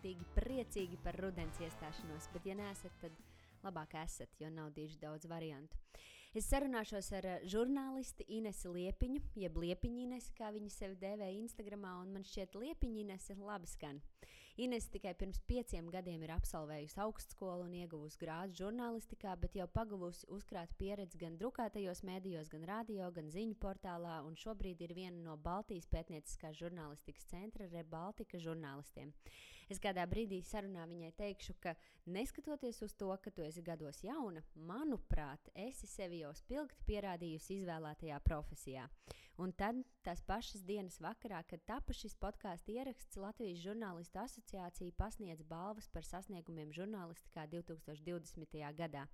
ārkārtīgi priecīgi par rudens iestāšanos, bet, ja neesat, tad labāk esat, jo nav diži daudz variantu. Es sarunāšos ar uh, žurnālisti Inesu Liepiņu, jeb Liepiņu Inesu, kā viņa sevi dēvē Instagram, un man šķiet, Liepiņa Inese labi skan. Ines tikai pirms pieciem gadiem ir absolvējusi augstskolu un ieguvusi grādu žurnālistikā, bet jau pagavusi uzkrāt pieredzi gan drukātajos mēdījos, gan radio, gan ziņu portālā, un šobrīd ir viena no Baltijas pētnieciskās žurnālistikas centra Rebaltika žurnālistiem. Es kādā brīdī sarunā viņai teikšu, ka neskatoties uz to, ka tu esi gados jauna, manuprāt, esi sevi jau spilgti pierādījusi izvēlētajā profesijā. Un tad, tās pašas dienas vakarā, kad tapa šis podkāstu ieraksts, Latvijas žurnālistu asociācija pasniedz balvas par sasniegumiem žurnālistikā 2020. gadā.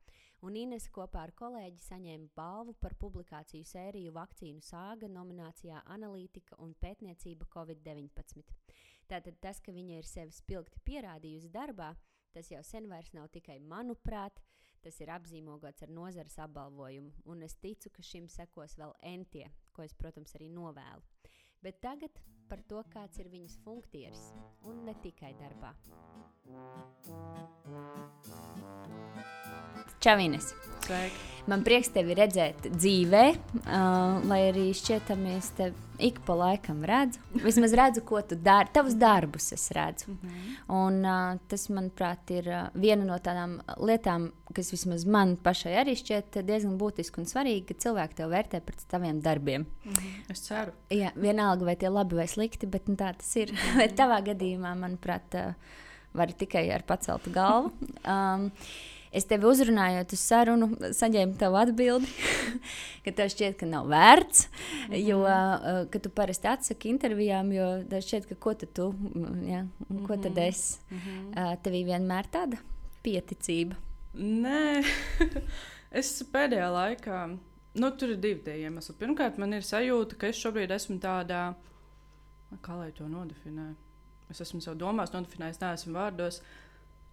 Un Ines kopā ar kolēģi saņēma balvu par publikāciju sēriju Vakcīnu sāga nominācijā Analītika un pētniecība Covid-19. Tātad tas, ka viņa ir sevi spilgti pierādījusi darbā, tas jau sen vairs nav tikai manuprāt, tas ir apzīmogots ar nozares apbalvojumu, un es ticu, ka šim sekos vēl entie, ko es, protams, arī novēlu. Bet tagad par to, kāds ir viņas funkcijas, un ne tikai darbā. Čavīnes! Sveiki. Man prieks tevi redzēt dzīvē, uh, lai arī šķietamies te ik pa laikam redzu. Vismaz redzu, ko tu dari. Tavus darbus es redzu. Mm -hmm. Un, uh, tas, manuprāt, ir uh, viena no tādām lietām, kas vismaz man pašai arī šķiet diezgan būtiski un svarīgi, ka cilvēki tev vērtē pēc taviem darbiem. Mm -hmm. Es ceru. Jā, vienalga, vai tie labi vai slikti, bet nu, tā tas ir. bet tavā gadījumā, manuprāt, uh, var tikai ar paceltu galvu. Um, es tevi uzrunājot uz sarunu, saņēmu tavu atbildi, ka tev šķiet, ka nav vērts, mm -hmm. jo uh, tu parasti atsaki intervijām, jo tev šķiet, ka ko tad tu, ja, ko tad Mhm. es, mm -hmm. uh, tevī vienmēr tāda pieticība. Nē, es pēdējā laikā, nu, tur ir divi tie iemesli. Pirmkārt, man ir sajūta, ka es šobrīd esmu tādā, kā lai to nodefinē. Es esmu sev domās, nodefinējis, neesmu vārdos.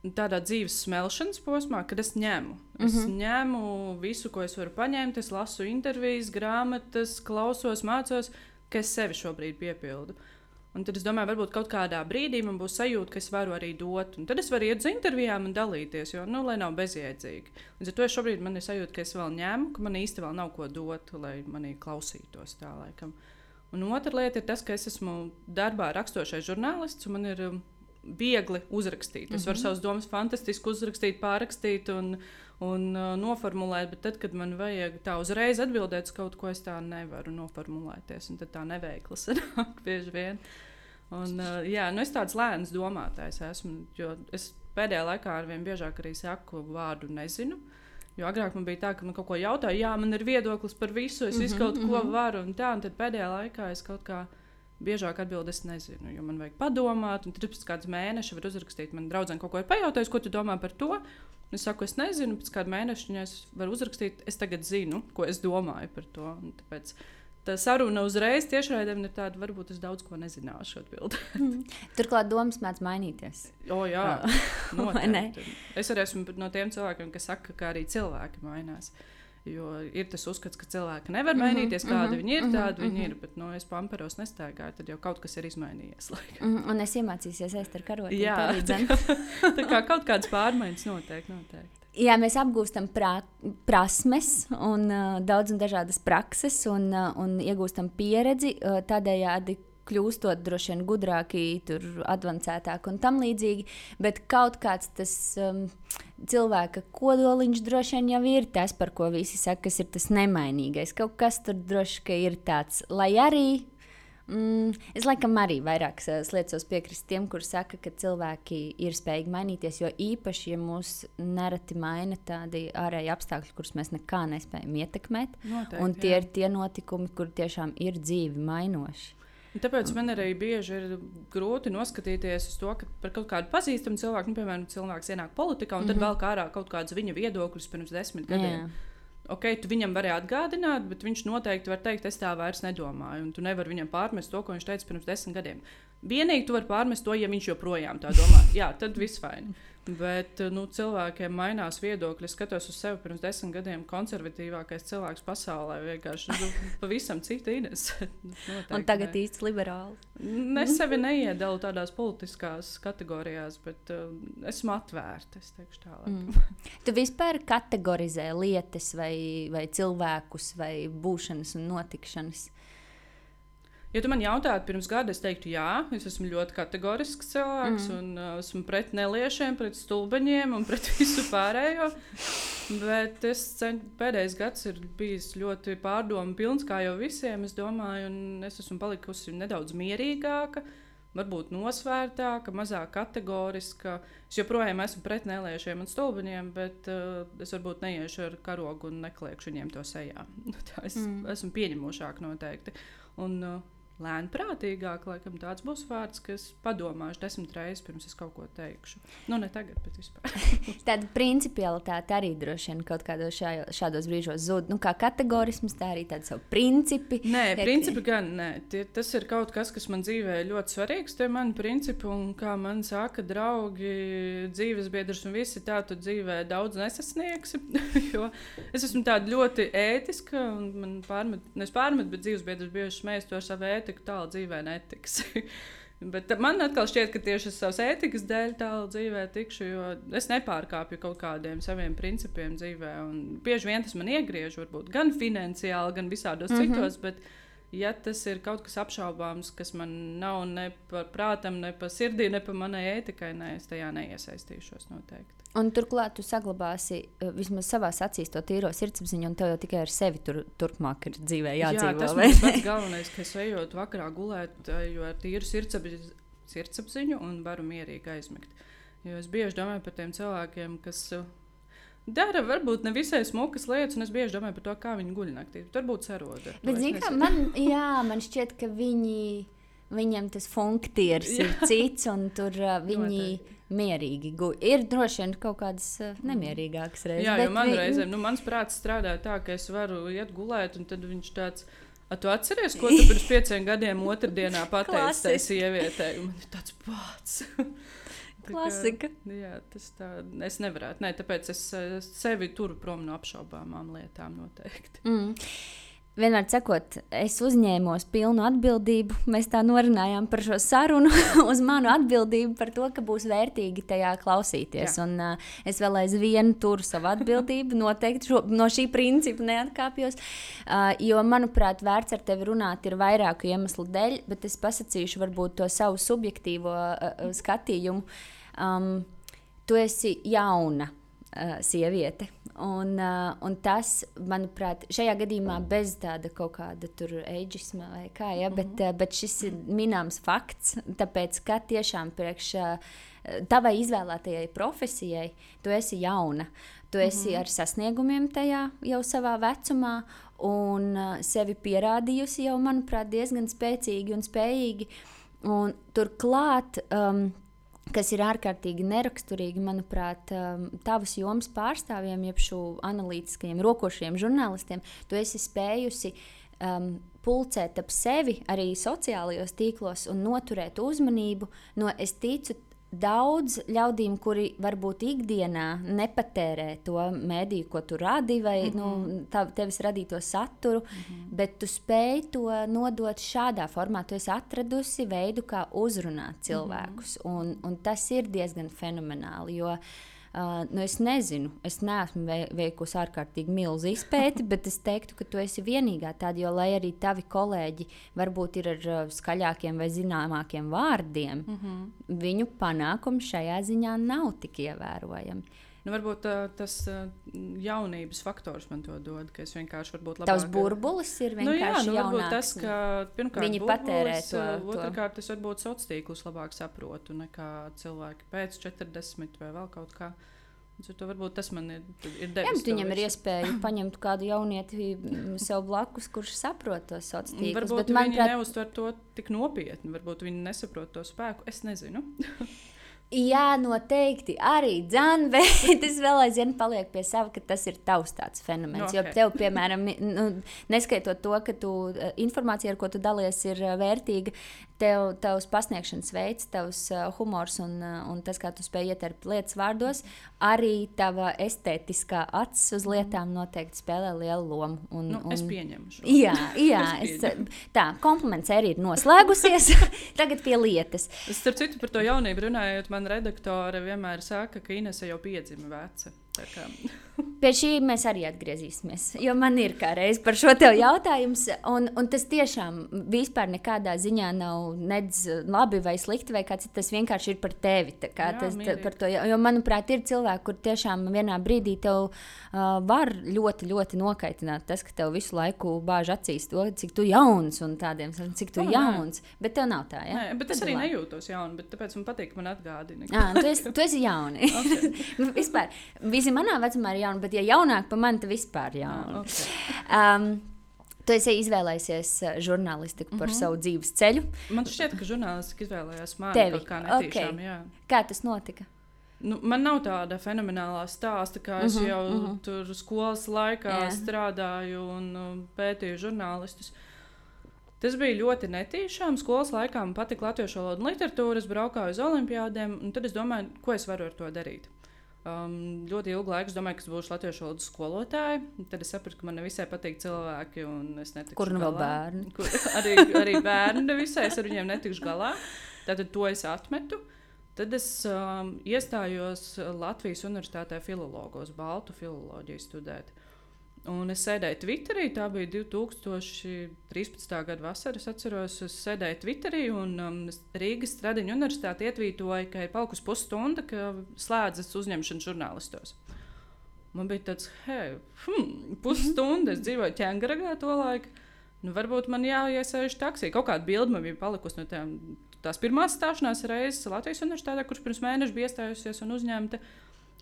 Tādā dzīves smelšanas posmā, kad es ņemu. Es mm. -hmm. ņemu visu, ko es varu paņemt. Es lasu intervijas, grāmatas, klausos, mācos, ka es sevi šobrīd piepildu. Un tad es domāju, varbūt kaut kādā brīdī man būs sajūta, ka es varu arī dot. Un tad es varu iet uz intervijām un dalīties, jo, nu, lai nav bezjēdzīgi. Līdz ar to šobrīd man ir sajūta, ka es vēl ņemu, ka man īsti vēl nav ko dot, lai manī klausītos tā laikam. Un otra lieta ir tas, ka es esmu darbā rakstošais žurnālists, un man ir um, viegli uzrakstīt. Es varu Mhm. savas domas fantastiski uzrakstīt, pārrakstīt un, un uh, noformulēt, bet tad, kad man vajag tā uzreiz atbildēt uz kaut ko, es tā nevaru noformulēties. Un tad tā neveikla sanāk bieži vien. Un, uh, jā, nu es tāds lēns domātājs esmu, jo es pēdējā laikā ar vien biežāk arī saku vārdu nezinu. Jo agrāk man bija tā, ka man kaut ko jautāja, jā, man ir viedoklis par visu, es visu Mhm, kaut ko mhm. varu, un tā, un tad pēdējā laikā es kaut kā biežāk atbildēju, es nezinu, jo man vajag padomāt, un tad pēc kāda mēneša var uzrakstīt. Man draudzene kaut ko ir pajautājusi, ko tu domā par to. Un Es saku, es nezinu, pēc kāda mēneša viņai es varu uzrakstīt, es tagad zinu, ko es domāju par to. Un tāpēc tā saruna uzreiz tiešraidēm ir tāda, varbūt es daudz ko nezināšu atbildēt. Turklāt domas mēdz mainīties. O, jā, ne? noteikti. Es arī esmu no tiem cilvēkiem, kas saka, ka arī cilvēki mainās. Jo ir tas uzskats, ka cilvēki nevar Mhm, mainīties, kādi mhm, viņi ir, mhm, tādi viņi mhm. ir. Bet, nu, es pamperos nestaigāju, tad jau kaut kas ir izmainījies. laikam. Mm, un es iemācīsies ēst ar karotīti. Jā, arī, dzen. Tā kā kaut kādas pārmaiņas notiek, noteikti. Jā, mēs apgūstam prā, prasmes un uh, daudz un dažādas prakses un, uh, un iegūstam pieredzi. Uh, tādējādi kļūstot droši vien gudrāki, tur advancētāki un tam līdzīgi. Bet kaut kāds tas um, cilvēka kodoliņš droši vien jau ir tas, par ko visi saka, kas ir tas nemainīgais. Kaut kas tur droši vien ir tāds, lai arī. Mm, es laikam arī vairāk s- liecos piekrist tiem, kuriem saka, ka cilvēki ir spējīgi mainīties. Jo īpaši, ja mūs nereti maina tādi ārēji apstākļi, kurus mēs nekā nespējam ietekmēt, noteikti un tie jā. ir tie notikumi, kur tiešām ir dzīvi mainoši. Tāpēc man arī bieži ir grūti noskatīties uz to, ka par kaut kādu pazīstamu cilvēku, nu, piemēram, cilvēks ienāk politikā, un mm -hmm. tad Mhm. vēl kā ārā kaut kāds viņa viedoklis pirms desmit gadiem. Jā. Ok, tu viņam vari atgādināt, bet viņš noteikti var teikt, es tā vairs nedomāju. Un tu nevari viņam pārmest to, ko viņš teica pirms desmit gadiem. Vienīgi tu vari pārmest to, ja viņš joprojām tā domā. Jā, tad viss fajn. Bet nu, cilvēkiem mainās viedokļi. Es skatos uz sevi pirms desmit gadiem. Konservatīvākais cilvēks pasaulē vienkārši nu, pavisam cita ines. Un tagad ne. īsti liberāli. Es sevi neiedalu tādās politiskās kategorijās, bet uh, esmu atvērta. Es teikšu tā, mm. Tu vispār kategorizē lietas vai, vai cilvēkus vai būšanas un notikšanas. Ja tu man jautātu pirms gada, es teiktu, jā, es esmu ļoti kategorisks cilvēks mm. un uh, esmu pret neliešiem, pret stulbeņiem un pret visu pārējo. Bet es cen, pēdējais gads ir bijis ļoti pārdomu pilns, kā jau visiem, es domāju, un es esmu palikusi nedaudz mierīgāka. Varbūt nosvērtāka, mazāk kategoriska. Es joprojām esmu pret neliešiem un stulbeņiem, bet uh, es varbūt neiešu ar karogu un nekliekšu viņiem to sejā. Tā es mm. esmu pieņemošāk noteikti. Un, uh, lēnprātīgāk, laikam tāds būs vārds, kas padomāšu desmit reizes pirms es kaut ko teikšu. Nu, ne tagad, bet vispār. Tāda principialitāte arī droši vien kaut kādos šā, šādos brīžos zūd. Nu, kā kategorisms, tā arī tāda savu principi. Nē, Tiek... principi gan nē. Tie, tas ir kaut kas, kas man dzīvē ļoti svarīgs. Tie mani principi, un kā man saka, draugi, dzīves biedrs un visi tā, tu dzīvē daudz nesasniegsi. jo es esmu tāda ļoti ētiska, un man pārmet, ne pārmet, bet dzīves biedrs bieži smējas to ar savu ētiku tik tālu dzīvē netiks. Bet man atkal šķiet, ka tieši savas ētikas dēļ tālu dzīvē tikšu, jo es nepārkāpju kaut kādiem saviem principiem dzīvē. Bieži vien tas man iegriež, varbūt gan finansiāli, gan visādos mm -hmm. citos. Bet, ja tas ir kaut kas apšaubāms, kas man nav ne par prātam, ne par sirdī, ne par manai ētikai, ne, es tajā neiesaistīšos noteikti. Un turklāt tu saglabāsi uh, vismaz savā acīs to tīro sirdsapziņu, un tev jau tikai ar sevi tur, turpmāk ir dzīvē jādzīvo. Jā, tas ir pats galvenais, ka es ejot vakarā gulēt, jo ar tīru sirdsapziņu, sirdsapziņu un varu mierīgi aizmigt. Jo es bieži domāju par tiem cilvēkiem, kas dara varbūt ne visai smukas lietas, un es bieži domāju par to, kā viņi guļ naktī. Varbūt saroda. Bet, zin, kā, man, jā, man šķiet, ka viņi, viņiem tas funkcijas ir cits, un tur uh, viņi. Noteikti mierīgi guļ. Ir droši vien kaut kādas uh, nemierīgākas reizes. Jā, jo man vi... reizēm, nu, mans prāts strādā tā, ka es varu iet gulēt, un tad viņš tāds. A, tu atceries, ko tu pirms pieciem gadiem otrdienā pateici tai sievietei? Man ir tāds pats. Klasika. Kā, jā, tas tā, es nevarētu. Nē, tāpēc es sevi turu prom no apšaubāmām lietām noteikti. Mm. Vienmēr sakot, es uzņēmos pilnu atbildību. Mēs tā norunājām par šo sarunu, uz manu atbildību par to, ka būs vērtīgi tajā klausīties. Jā. Un, uh, es vēl aizvien turu savu atbildību. Noteikti šo, no šī principa neatkāpjos. Uh, jo, manuprāt, vērts ar tevi runāt ir vairāku iemeslu dēļ, bet es pasakīšu varbūt to savu subjektīvo uh, skatījumu. Um, tu esi jauna sieviete Un, uh, un tas, manuprāt, šajā gadījumā bez tāda kaut kāda eģisma vai kā, ja, mm -hmm. bet, bet šis ir minams fakts, tāpēc, ka tiešām priekš tavai izvēlētajai profesijai tu esi jauna. Tu esi mm -hmm. ar sasniegumiem tajā jau savā vecumā, un uh, sevi pierādījusi jau, manuprāt, diezgan spēcīgi un spējīgi. Un turklāt um, kas ir ārkārtīgi neraksturīgi, manuprāt, um, tavas jomas pārstāvjiem, jeb šo analītiskajiem, rokošiem žurnālistiem, tu esi spējusi um, pulcēt ap sevi arī sociālajos tīklos un noturēt uzmanību. No, es ticu, daudz ļaudīm, kuri varbūt ikdienā nepatērē to mēdīju, ko tu radi, vai mm -hmm. nu, tā, tevis radīto saturu, mm -hmm. bet tu spēj to nodot šādā formā. Tu esi atradusi veidu, kā uzrunāt cilvēkus, mm -hmm. un, un tas ir diezgan fenomenāli. Jo, uh, Uh, nu es nezinu, es neesmu veikusi ārkārtīgi milzu izpēti, bet es teiktu, ka tu esi vienīgā tāda, jo lai arī tavi kolēģi varbūt ir ar uh, skaļākiem vai zināmākiem vārdiem, mm -hmm. viņu panākumi šajā ziņā nav tik ievērojami. Nu, varbūt uh, tas jaunības faktors man to dod, ka es vienkārši varu būt labāk. Tavs burbulis ir vienkārši nu, jā, nu, tas, ka pirmkārt viņi burbulis, patērē to. Otrakārt, es varbūt sociālos tīklus labāk saprotu nekā cilvēki pēc 40 vai vēl kaut kā. Varbūt tas man ir, ir devis. Jā, viņam ir iespēja paņemt kādu jaunieti sev blakus, kurš saprot to sociālo tīklu. Varbūt viņi manuprāt... neuztver to tik nopietni, varbūt viņi nesaprot to spēku. Es nezinu. Jā, noteikti arī dzēn, bet es vēl aizvien palieku pie sava, ka tas ir tavs tāds fenomens. Okay. Jo tev, piemēram, nu, neskaitot to, ka tu, eh, informācija, ar ko tu dalies, ir eh, vērtīga, tev, tavs pasniegšanas veids, tavs uh, humors un, uh, un tas, kā tu spēj ieterpt lietas vārdos, arī tava estētiskā acis uz lietām noteikti spēlē lielu lomu. Un, Nu, un... es pieņemu šo. Jā, jā Es es, tā kompliments arī ir noslēgusies. Tagad pie lietas. Es starp citu par to jaunību runājot, man redaktore vienmēr saka, ka Inese jau piedzima veca. Pie šī mēs arī atgriezīsimies. Jo man ir kā reiz par šo te jautājumu, un, un tas tiešām vispār nekādā ziņā nav nedz labi vai slikti, vai kāds tas vienkārši ir par tevi. kā Jā, Tas, mierīgi. par to, jo, manuprāt, ir cilvēki, kur tiešām vienā brīdī tev uh, var ļoti, ļoti nokaitināt tas, ka tev visu laiku bāž acīs to, cik tu jauns un tādiem, cik tu O, nē. jauns. Bet tev nav tā, ja? Nē, bet es arī labi. nejūtos jaunu, bet tāpēc man patīk, man atgādina. Jā, tu esi, tu esi jauni. Okay. vispār, visi manā vecumā ir jauni, bet, ja jaunāk par mani, tad vispār. Ah, okay. Um, tu esi izvēlējies uh, žurnālistiku par mm -hmm. savu dzīves ceļu. Man šķiet, ka žurnālisti izvēlējās mani Tevi, kaut kā netīšām. ok. jā. Kā tas notika? Nu, man nav tāda fenomenālā stāsta, kā es Mhm, jau uh mhm. -huh. tur skolas laikā yeah. strādāju un uh, pētīju žurnālistus. Tas bija ļoti netīšām. Skolas laikā man patika latviešu valoda un literatūra. Es braukāju uz olimpiādēm, un tad es domāju, ko es varu ar to darīt. Um, ļoti ilgu laiku es domāju, ka es būšu latviešu valodas skolotāja. Tad es sapratu, ka man nevisai patīk cilvēki, Kur nu vēl bērni? Kur, arī, arī bērni nevisai, es ar viņiem netikšu galā. Tātad to es atmetu. Tad es um, iestājos Latvijas Universitātē filologos, baltu filoloģiju studēt. Un es sēdēju Twitterī, tā bija 2013. gada vasara. Es atceros, es sēdēju Twitterī un um, Rīgas Stradiņu universitāte ietvītoja, ka ir palikusi pusstunda, ka slēdzas uzņemšana žurnālistos. Man bija tāds, hei, hmm, pusstunda, es dzīvoju ķēngaragā to laiku. Nu, varbūt man jāiesēž taksī. Kaut kāda bilde man bija palikusi no tām, tās pirmās stāšanās reizes Latvijas universitātē, kurš pirms mēneša bija iestājusies un uzņemta.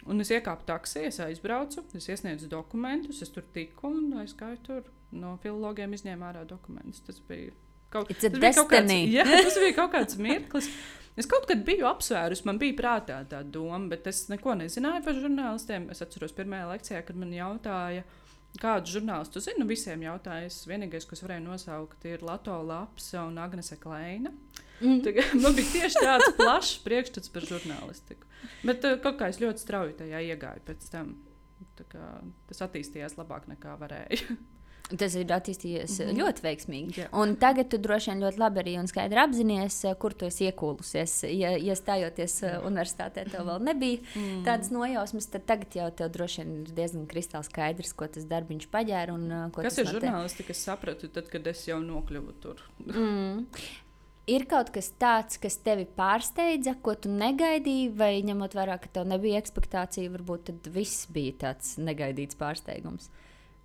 Un es iekāpu taksī, es aizbraucu, es iesniedzu dokumentus, es tur tiku un aizgāju tur. No filologiem izņēmu ārā dokumentus. Tas bija kaut, tas bija kaut kāds, jā, tas bija kaut kāds mirklis. Es kaut kad biju apsvērus, man bija prātā tā doma, bet es neko nezināju par žurnālistiem. Es atceros, pirmajā lekcijā, kad man jautāja, kādu žurnālistu tu zini, nu visiem jautāja. Es vienīgais, ko es varēju nosaukt, ir Lato Lapsa un Agnese Kleina. Mm. Tagad Man bija tieši tāds plašs priekšstats par žurnālistiku. Bet uh, kaut kā es ļoti strauji tajā iegāju pēc tam. Kā Tas attīstījās labāk nekā varēja. Tas ir attīstījies mm. -hmm. ļoti veiksmīgi. Jā. Un tagad tu droši vien ļoti labi arī un skaidri apzinājies, eh, kur tu esi iekūlusies. Ja, ja stājoties eh, universitātē, tev vēl nebija Mm. tādas nojausmas, tad tagad jau tev droši vien ir diezgan kristāli skaidrs, ko tas darbiņš paģēra un eh, Kas ir no te- žurnālistika? Es sapratu, tad, kad es jau nokļuvu tur. Mm. Ir kaut kas tāds, kas tevi pārsteidza, ko tu negaidīji, vai ņemot vērā, ka tev nebija expectācija, varbūt tad viss bija tāds negaidīts pārsteigums.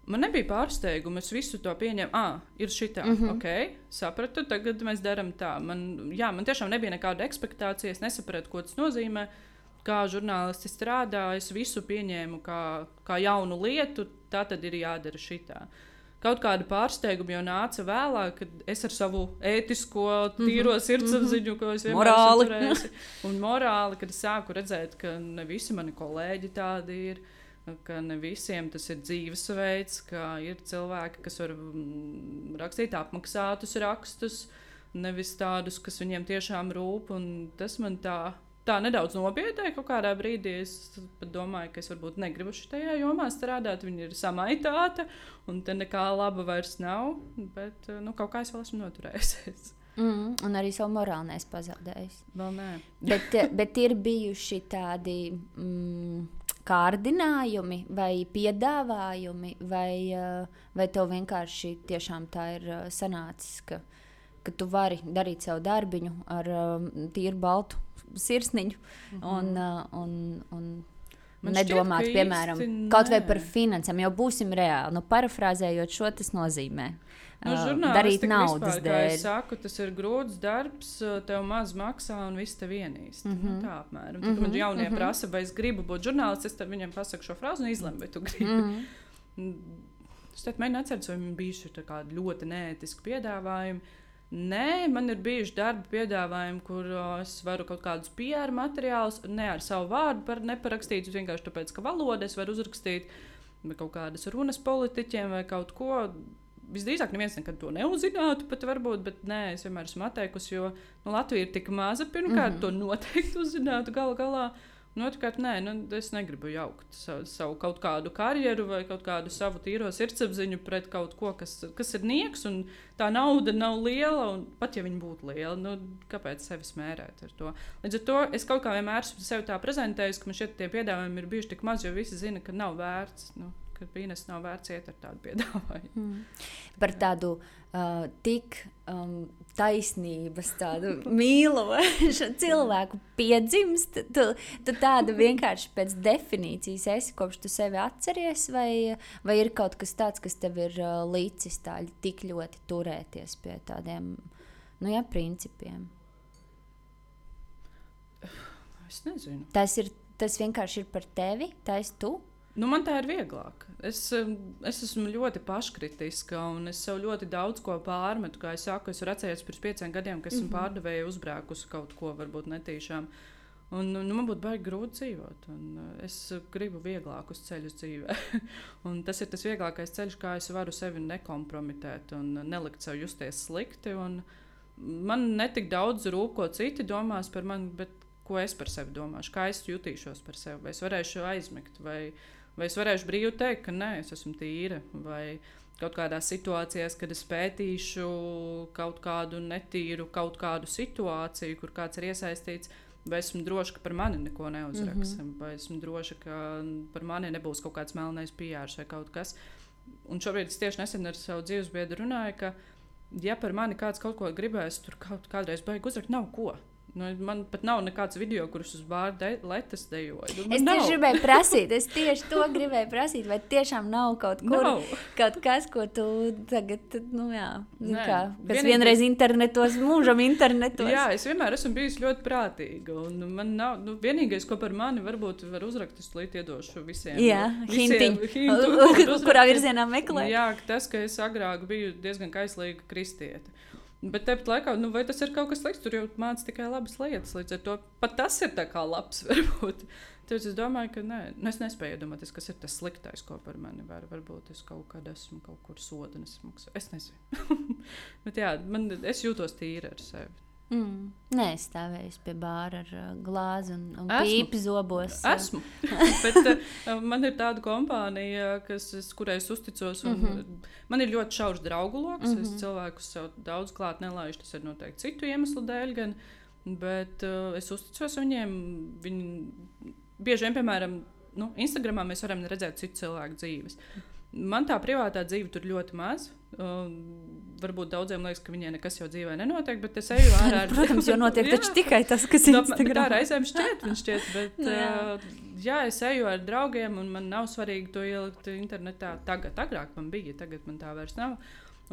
Man nebija pārsteiguma, es visu to pieņēmu. Ah, ir šī tā, mm. -hmm. ok, sapratu, tagad mēs darām tā. Man, jā, man tiešām nebija nekāda expectācija, es nesapratu, ko tas nozīmē. Kā žurnālisti strādā, es visu pieņēmu kā, kā jaunu lietu, tā tad ir jādara šitā. Kaut kāda pārsteiguma jau nāca vēlāk, kad es ar savu ētisko, tīro sirdsapziņu, ko es vienmēr Mhm. Esmu un morāli, kad es sāku redzēt, ka ne visi mani kolēģi tādi ir ka ne visiem tas ir dzīvesveids, ka ir cilvēki, kas var mm, rakstīt apmaksātus rakstus, nevis tādus, kas viņiem tiešām rūp. un Tas man tā, tā nedaudz nobiedēja kaut kādā brīdī. Es domāju, ka es varbūt negribu šajā jomā strādāt. Viņa ir samaitāta, un te nekā laba vairs nav. Bet nu, kaut kā es vēl esmu noturējusies. Mm. Un arī savu morāli neesi pazaudējis. Vēl nē. Bet, eh, bet ir bijuši tādi mm, kārdinājumi vai piedāvājumi, vai, eh, vai tev vienkārši tiešām tā ir eh, sanācis, ka, ka tu vari darīt savu darbiņu ar tīru baltu sirsniņu un, eh, un, un Man šķiet, nedomāt, ka piemēram, īsti kaut vai par finansēm. Jau būsim reāli. Nu, parafrāzējot šo, tas nozīmē. Nu, uh, darīt naudas vispār, kā Es dēļ. saku, tas ir grūts darbs, tev maz maksā un viss tev ienīst. Mm Mhm. -hmm. nu, tā apmēram. Tad, mm -hmm. man Mhm, jaunie mm mhm. -hmm. prasa, vai es gribu būt žurnālists, es tad viņam pasaku šo frāzi un izlemu, vai tu gribi. Mm. Es tad mēģinu atcerēties, vai man bijuši tādi ļoti neētiski piedāvājumi. Nē, man ir bijuši darba piedāvājumi, kur o, es varu kaut kādus PR materiālus, ne ar savu vārdu par, neparakstīt, vienkārši tāpēc, ka valodu es varu uzrakstīt, kaut kādas runas politiķiem vai kaut ko. visdrīzāk neviens nekad to neuzzinātu, pat varbūt, bet nē, es vienmēr esmu atteikusi, jo nu, Latvija ir tik maza, pirmkārt, mm -hmm. to noteikti uzzinātu galu galā. Un otrkārt, nē, nu, es negribu jaukt savu, savu kaut kādu karjeru vai kaut kādu savu tīro sirdsapziņu pret kaut ko, kas, kas ir nieks. Tā nauda nav liela, un pat ja viņa būtu liela, nu, kāpēc sevi smērēt ar to? Līdz ar to es kaut kā vienmēr esmu sev tā prezentējis, ka man šie piedāvājumi ir bijuši tik mazi, jo visi zina, ka nav vērts. Nu, ka pīnes nav vērts iet ar tādu piedāvājumu. Mm. Par tādu uh, tik um, taisnības, tādu mīlošu cilvēku piedzimst. Tu, tu tādu vienkārši pēc definīcijas esi, kopš tu sevi atceries, vai, vai ir kaut kas tāds, kas tev ir uh, līdzis tā tik ļoti turēties pie tādiem nu, jā, principiem? Es nezinu. Tas, ir, tas vienkārši ir par tevi, tas tu. Nu, man tā ir vieglāk. Es, es esmu ļoti paškritiska un es sev ļoti daudz ko pārmetu. Kā jau teicu, es atceros pirms pieciem gadiem, kad esmu mm -hmm. pārdevēja uzbrēkusi kaut ko, varbūt netīšām. Un, nu, man būtu baigi grūti dzīvot. Un, uh, es gribu vieglākus ceļus dzīvē. tas ir tas vieglākais ceļš, kā es varu sevi nekompromitēt un nelikt sev justies slikti. Un man netik daudz rūp, ko citi domās par mani, bet ko es par sevi domāšu, kā es jutīšos par sevi. Vai es varēšu aizmigt, vai, Vai es varēšu brīvi teikt, ka nē, es esmu tīra, vai kaut kādās situācijās, kad es pētīšu kaut kādu netīru, kaut kādu situāciju, kur kāds ir iesaistīts. Vai esmu droši, ka par mani neko neuzraks, mm -hmm. vai esmu droši, ka par mani nebūs kaut kāds melnais pijārs vai kaut kas. Un šobrīd es tieši nesen ar savu dzīves biedru runāju, ka, ja par mani kāds kaut ko gribēs, tur kaut kādreiz beigas uzrakt, nav ko. Nu, man pat nav nekāds video, kurus uz bārda letes dejoju. Nu, es nav. tieši gribēju prasīt, es tieši to gribēju prasīt, vai tiešām nav kaut kur nav. kaut kas, ko tu tagad, nu jā, kā, kas vienīgais... vienreiz internetos, mūžam internetos. jā, es vienmēr esmu bijis ļoti prātīga, un man nav, nu, vienīgais, ko par mani varbūt var uzrakt, es līdz iedošu visiem. Jā, visiem, hintiņu, hintu, kurā virzienā meklēt. Jā, tas, ka es agrāk biju diezgan kaislīga kristieta. Bet tāpat laikā, nu, vai tas ir kaut kas slikts? Tur jau mācās tikai labas lietas. Līdz ar to pat tas ir labs. Varbūt. Tāpēc es domāju, ka nē, nu, es nespēju iedomāties, kas ir tas sliktais, ko par mani var. Varbūt es kaut kādā esmu kaut kur sodu nesmaksājis. Es nezinu. Bet jā, man, es jūtos tīri ar sevi. Mm. Nē, es stāvēju pie bāra ar uh, glāzi un, un pīpi zobos. Esmu. Bet uh, man ir tāda kompānija, kas, es, kurai es uzticos. Un, mm -hmm. Man ir ļoti šaurs draugu lokus. Mm -hmm. Es mhm. cilvēkus sev daudz klāt nelaižu. Tas ir noteikti citu iemeslu dēļ. Gan, bet uh, es uzticos viņiem. Viņi bieži vien, piemēram, nu, Instagramā mēs varam redzēt citu cilvēku dzīves. Man tā privātā dzīve tur ļoti maz. Uh, varbūt daudziem liekas, ka viņai nekas jau dzīvē nenotiek, bet es eju ārā ar Protams, jo notiek tikai tas, kas ir Instagram. Tā reizēm šķiet, man šķiet, bet nu, jā. Uh, jā, es eju ar draugiem un man nav svarīgi to ielikt internetā. Tagad, agrāk man bija, tagad man tā vairs nav.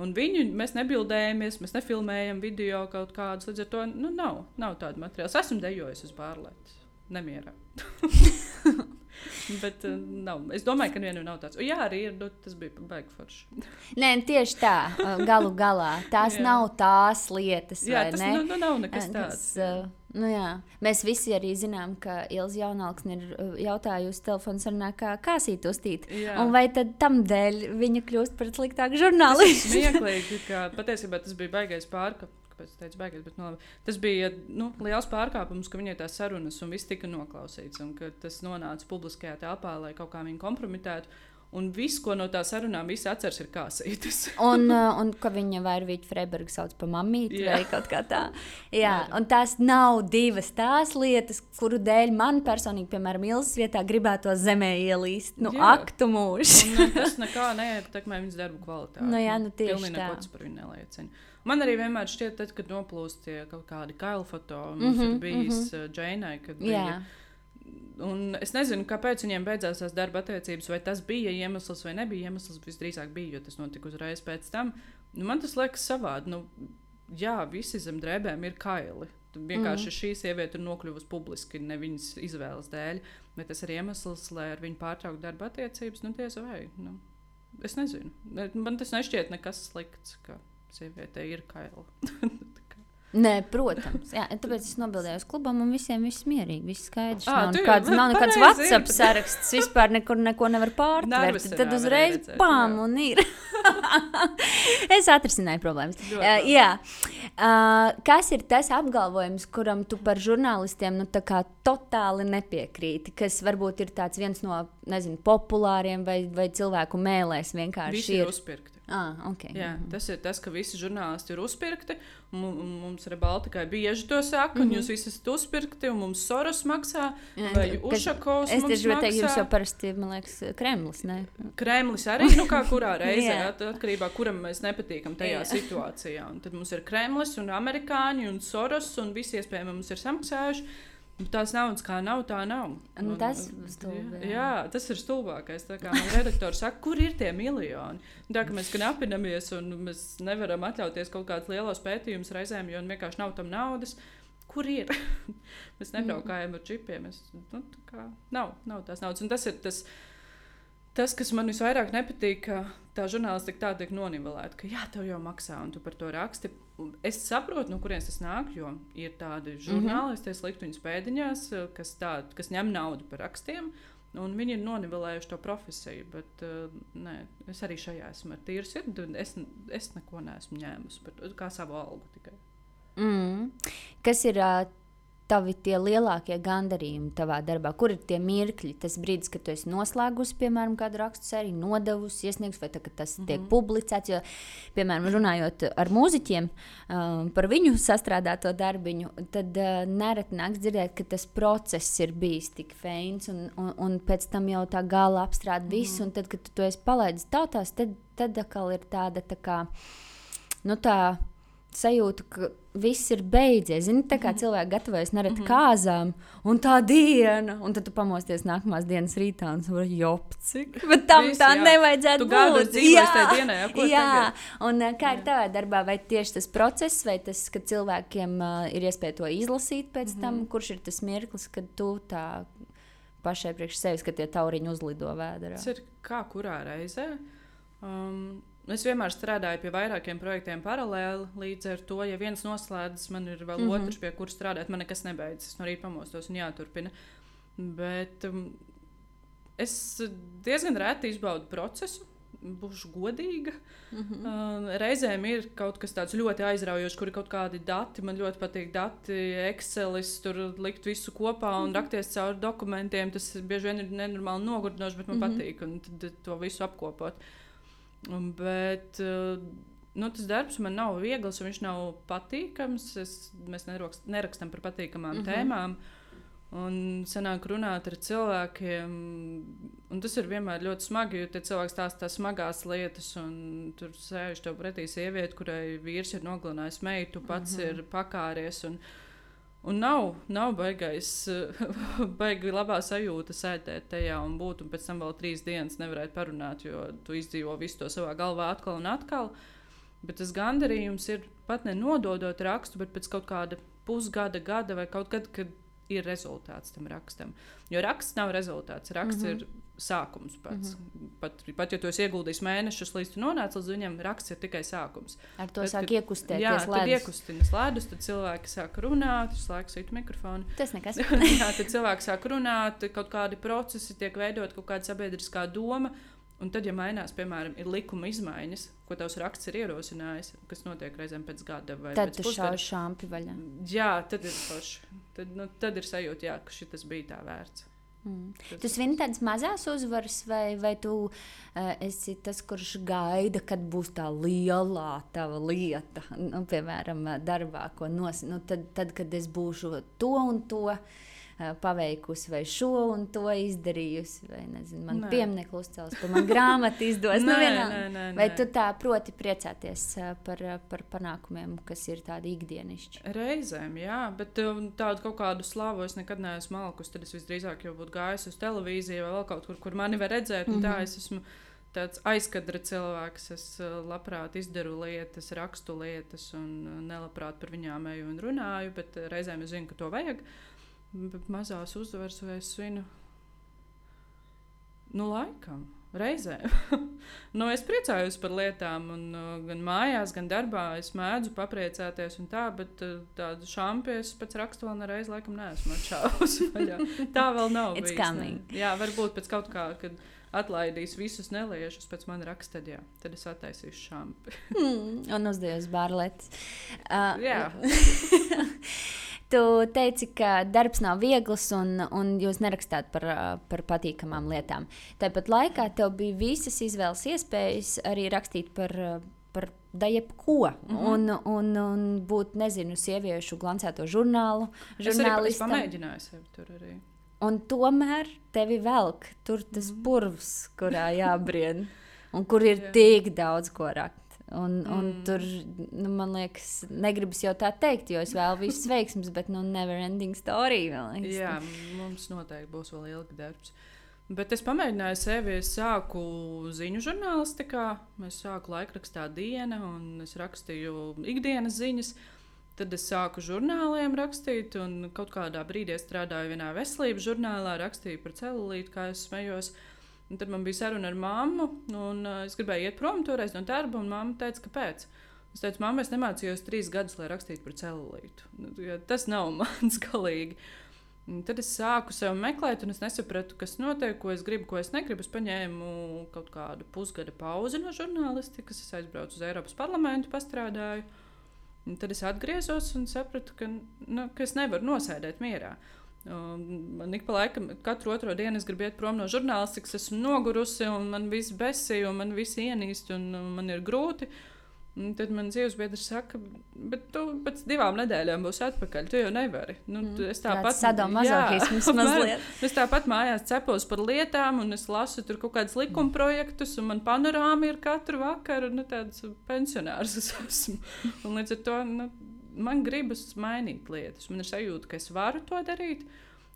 Un viņu mēs nebildējamies, mēs nefilmējam video kaut kādus. Līdz ar to nu, nav, nav tāda materiāla. Es esmu dejojis uz pārlietu, nemierā. Bet uh, nav. es domāju, ka nevienam nav tāds. Jā, arī ir. Nu, tas bija baigi forši. Nē, tieši tā. Galu galā. Tās nav tās lietas. Jā, tas nu, nu, nav nekas tāds. Tas, uh, Nu jā. Mēs visi arī zinām, ka Ilza Jaunalksne ir jautājusi telefonu sarunā, kā kāsīt uztīt. Jā. Un vai tad tam dēļ viņa kļūst par sliktāku žurnālistu? Smieklīgi, ka patiesībā tas bija baigais pārkāpums kāpēc teicu, beigas. Bet, nu, tas bija nu, liels pārkāpums, ka viņai tās sarunas un viss tika noklausīts. Un ka tas nonāca publiskajā telpā, lai kaut kā viņu kompromitētu. Un viss, ko no tā sarunām visi atceras, ir kāsītas. un, uh, un ka viņa Vairvīķa Freiberga sauc par mamīti vai kaut kā tā. Jā, un tās nav divas tās lietas, kuru dēļ man personīgi, piemēram, Ilzas vietā gribētu zemē ielīst. Nu, jā. aktu mūžs. un, uh, tas nekā neietekmē viņas darbu kvalitāti. Nu, jā, nu tieši Pilnīgi tā. Pilnīgi nekots par viņu neliecina. Man arī vienmēr šķiet, tad, kad noplūst kaut kādi kailu foto, mums mm -hmm, ir bijis mm -hmm. Džeinai, kad bija. Jā. Un es nezinu, kāpēc viņiem beidzās tās darba attiecības, vai tas bija iemesls vai nebija iemesls. Visdrīzāk bija, jo tas notika uzreiz pēc tam. Nu, man tas liekas savādi. Nu, jā, visi zem drēbēm ir kaili. Vienkārši mm. šī sieviete ir nokļuvusi publiski ne viņas izvēles dēļ, bet tas ir iemesls, lai ar viņu pārtrauktu darba attiecības. Nu, tiesa vai? Nu, es nezinu. Man tas nešķiet nekas slikts. Ka sievietei ir kaila. Nē, protams. Jā, tāpēc es nobildēju uz klubam, un visiem viss mierīgi. Viss skaidrs. À, nav, nekāds, nav nekāds WhatsApp saraksts. Vispār nekur neko nevar pārtvert. Tad uzreiz pām un ir. es atrisināju problēmas. Uh, jā. Uh, kas ir tas apgalvojums, kuram tu par žurnālistiem nu, totāli nepiekrīti? Kas varbūt ir viens no nezinu, populāriem vai, vai cilvēku mēlēs vienkārši Visi ir. uzpirkti. Ah, okay. Jā, tas ir tas, ka visi žurnālisti ir uzpirkti. mu- Mums arī Baltikai bieži to saka, un mm -hmm. jūs visi esat uzpirkti, un mums Soros maksā, Jā, vai Ušakovs. Es tieši gribēju teikt, jums jau parasti, man liekas, Kremlis. Ne? Kremlis arī, nu kā kurā reizē, Jā. at- atkarībā kuram mēs nepatīkam tajā Jā. situācijā. Un tad mums ir Kremlis un amerikāņi un Soros un visi iespējami mums ir samaksājuši. Un Tās naudas kā nav, tā nav. Nu, tas stulbi, jā. jā, tas ir stulbākais. Redaktors saka, kur ir tie miljoni? Tā kā mēs knapinamies un mēs nevaram atļauties kaut kādus lielos pētījumus reizēm, jo vienkārši nav tam naudas. Kur ir? mēs nebraukājam ar čipiem. Mēs, nu, tā kā nav, nav tās naudas. Un tas ir tas, tas, kas man visvairāk nepatīk, ka tā žurnālistika tā tiek nonivelēta, ka jā, tev jau maksā, un tu par to raksti. Es saprotu, no kurienes tas nāk, jo ir tādi žurnālisti, es liktu viņus pēdiņās, kas, tā, kas ņem naudu par rakstiem. Un viņi ir nonivelējuši to profesiju, bet uh, nē, es arī šajā esmu ar tīru sirdi. Es, es neko neesmu ņēmusi par to, kā savu algu tikai. Mm. Kas ir uh, tavi tie lielākie gandarījumi tavā darbā? Kur ir tie mirkļi, tas brīdis, kad tu esi noslēgusi, piemēram, kādu rakstu sēriju, nodevusi, iesniegusi, vai tā, tas mm -hmm. tiek publicēts? Jo, piemēram, runājot ar mūziķiem um, par viņu sastrādāto darbiņu, tad uh, nereti nāks dzirdēt, ka tas process ir bijis tik feins, un, un, un pēc tam jau tā gala apstrāde visu, un tad, kad tu to esi palaidis tautās, tad, tad atkal ir tāda tā kā, nu tā sajūta, ka viss ir beidzies. Zini, tā kā Mhm. cilvēki gatavojas nereti mm -hmm. kāzām, un tā diena, un tad tu pamosties nākamās dienas rītā un saproti, jopcik. Bet tam Viss, tā jā. nevajadzētu Tu būt. dzīvosi tajā dienā, jā, jā. Un uh, kā ir tavā darbā, vai tieši tas process, vai tas, ka cilvēkiem uh, ir iespēja to izlasīt pēc mm -hmm. Tam, kurš ir tas mirklis, kad tu tā pašai priekš sevis, ka tie tauriņi uzlido vēdā? Tas ir kā kurā reizē. Um, es vienmēr strādāju pie vairākiem projektiem paralēli. Līdz ar to, ja viens noslēdzas, man ir vēl mm. -hmm. otrs, pie kura strādāt. Man nekas nebeidzas. Es no rīta pamostos un jāturpina. Bet um, es diezgan reti izbaudu procesu. Būšu godīga. Mm. -hmm. uh, reizēm ir kaut kas tāds ļoti aizraujošs, kur ir kaut kādi dati. Man ļoti patīk dati, Excelis, tur likt visu kopā un mm -hmm. rakties cauri dokumentiem. Tas bieži vien ir nenormāli nogurdinoši, bet man mm -hmm. patīk un tad to visu apkopot. Un, bet uh, nu, tas darbs man nav viegls, un viņš nav patīkams. Es, mēs neroks, nerakstam par patīkamām mm. -hmm. tēmām. Un sanāk runāt ar cilvēkiem, un tas ir vienmēr ļoti smagi, jo tie cilvēki stāsta tās smagās lietas, un tur sēž tev pretī sieviete, kurai vīrs ir nogalinājis meitu, pats mm -hmm. ir pakāries. Un, Un nav, nav baigais, baigi labā sajūta sēdēt tajā un būt, un pēc tam vēl trīs dienas nevarēt parunāt, jo tu izdzīvo visu to savā galvā atkal un atkal. Bet tas gandarījums ir pat ne nododot rakstu, bet pēc kaut kāda pusgada, gada vai kaut kad, kad ir rezultāts tam rakstam. Jo raksts nav rezultāts, raksts mm -hmm. ir sākums pats. Mm -hmm. pat, pat ja tu esi ieguldījis mēnešus, līdz tu nonāc līdz viņam, raksts ir tikai sākums. Ar to Tad, sāk iekustēties. Jā, tad ledus. iekustinas ledus, tad cilvēki sāk runāt, citu mikrofonu. Tas nekas. Jā, tad cilvēki sāk runāt, kaut kādi procesi tiek veidot, kaut kāda sabiedriskā doma. Un tad, ja mainās, piemēram, ir likuma izmaiņas, ko tavs raksts ir ierosinājis, kas notiek reizēm pēc gada vai Tad pēc pusgada, šauji šāpi vaļā. Jā, tad ir forši. Tad, nu, tad ir sajūta, jā, ka šis bija tā vērts. Mm. Tas- Tu svini tādas mazas uzvaras, vai, vai tu uh, esi tas, kurš gaida, kad būs tā lielā tava lieta, nu, piemēram, darbā, ko nos, nu, tad, tad, kad es būšu to un to. uh, Paveikusi vai šo un to izdarījusi, vai nezinu, man pieminiektu uzcels, vai man grāmatu izdos. nu, Nē, vienalga. nē, nē, vai tu tā proti priecāties uh, par, uh, par panākumiem, kas ir tādi ikdienišķi? Reizēm, jā, bet tādu kaut kādu slavu es nekad neesmu malkus. Tad es visdrīzāk jau būtu gājis uz televīziju vai vēl kaut kur, kur mani var redzēt. Mm -hmm. Tā es esmu tāds aizkadra cilvēks. Es uh, labprāt izdaru lietas, rakstu lietas un uh, nelabprāt par viņām eju un runāju, bet uh, reizēm es zinu, ka to vajag. Bet mazās uzvaras vai es svinu. Nu, laikam. reizēm. nu, es priecājos par lietām, un uh, gan mājās, gan darbā. Es mēdzu papriecāties, un tā, bet uh, tādu šāpes pēc rakstu vēl nereiz laikam neesmu atšāvusi. tā vēl nav. It's bijis, coming. Ne? Jā, varbūt pēc kaut kā. Kad, Atlaidīs visus neliešus pēc manas raksta, tad, jā, tad es attaisīšu šāpi. mm, un uzdevos bārletes. Uh, jā. Tu teici, ka darbs nav viegls un, un jūs nerakstāt par, par patīkamām lietām. Tāpat laikā tev bija visas izvēles iespējas arī rakstīt par, par da jebko. Mm -hmm. un, un, un būt, nezinu, sieviešu glancēto žurnālu. Es arī es pamēģināju sevi tur arī. Un tomēr tevi velk tur tas -hmm. purvs, kurā jābrien. Un kur ir yeah. tik daudz ko rakt. Un, un mm. tur, nu, man liekas, negribas jau tā teikt, jo es vēlu visus veiksmus, bet, nu, never ending story. Jā, mums noteikti būs vēl ilgs darbs. Bet es pamēģināju sevi, es sāku ziņu žurnālistikā, es sāku laikrakstā diena, un es rakstīju ikdienas ziņas. Tad es sāku žurnāliem rakstīt, un kaut kādā brīdī strādāju vienā veselības žurnālā, rakstīju par celulītu, kā es smējos. Uh, Un tad man bija saruna ar mammu, un uh, es gribēju iet prom toreiz no darba, un mamma teica, kāpēc. Es teicu, mamma, es nemācījos trīs gadus, lai rakstītu par celulītu. Nu, tas nav mans galīgi. Un tad es sāku sev meklēt, un es nesapratu, kas notiek, ko es gribu, ko es negribu. Es paņēmu kaut kādu pusgada pauzi no žurnālistikas, es aizbraucu uz Eiropas parlamentu, pastrādāju. Un tad es atgriezos un sapratu, ka, nu, ka es nevaru nosēdēt mierā. Man ik pa laikam, katru otro dienu es gribu iet prom no žurnālistikas, esmu nogurusi, un man viss besī, un man viss ienīst, un man ir grūti. Un tad man dzīves biedrs saka, bet tu pēc divām nedēļām būsi atpakaļ. Tu jau nevari. Nu, mm, es tāpat sadomazohisms mazliet. Es tāpat mājās cepos par lietām, un es lasu tur kaut kādus likuma projektus, un man panorāma ir katru vakaru, nu, tāds pensionārs es esmu. Un līdz ar to, nu, man gribas mainīt lietas. Man ir sajūta, ka es varu to darīt.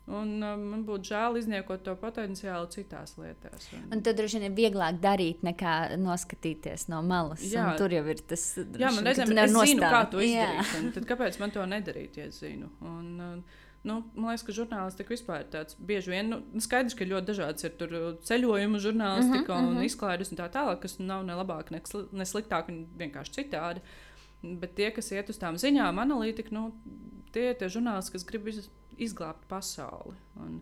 Un uh, man būtu žēl izniekot to potenciālu citās lietās. Un, un tad droši vien ir vieglāk darīt, nekā noskatīties no malas. Jā, tur jau ir tas droši, jā, man reizēm ir zinu, kā to izdarīt. Tad kāpēc man to nedarīt, ja es zinu? Un, uh, Nu, man liekas, ka žurnālistika vispār ir tāds bieži vien, nu, skaidrs, ka ļoti dažāds ir tur ceļojumu žurnālistika uh -huh, uh -huh. un izklaides un tā tālāk, kas nav ne labāk, ne, sli ne sliktāk, vienkārši citādi. Uh, Bet tie, kas iet uz tām ziņām, analītika, nu, tie ir tie žurnālisti, kas grib izglābt pasauli. Un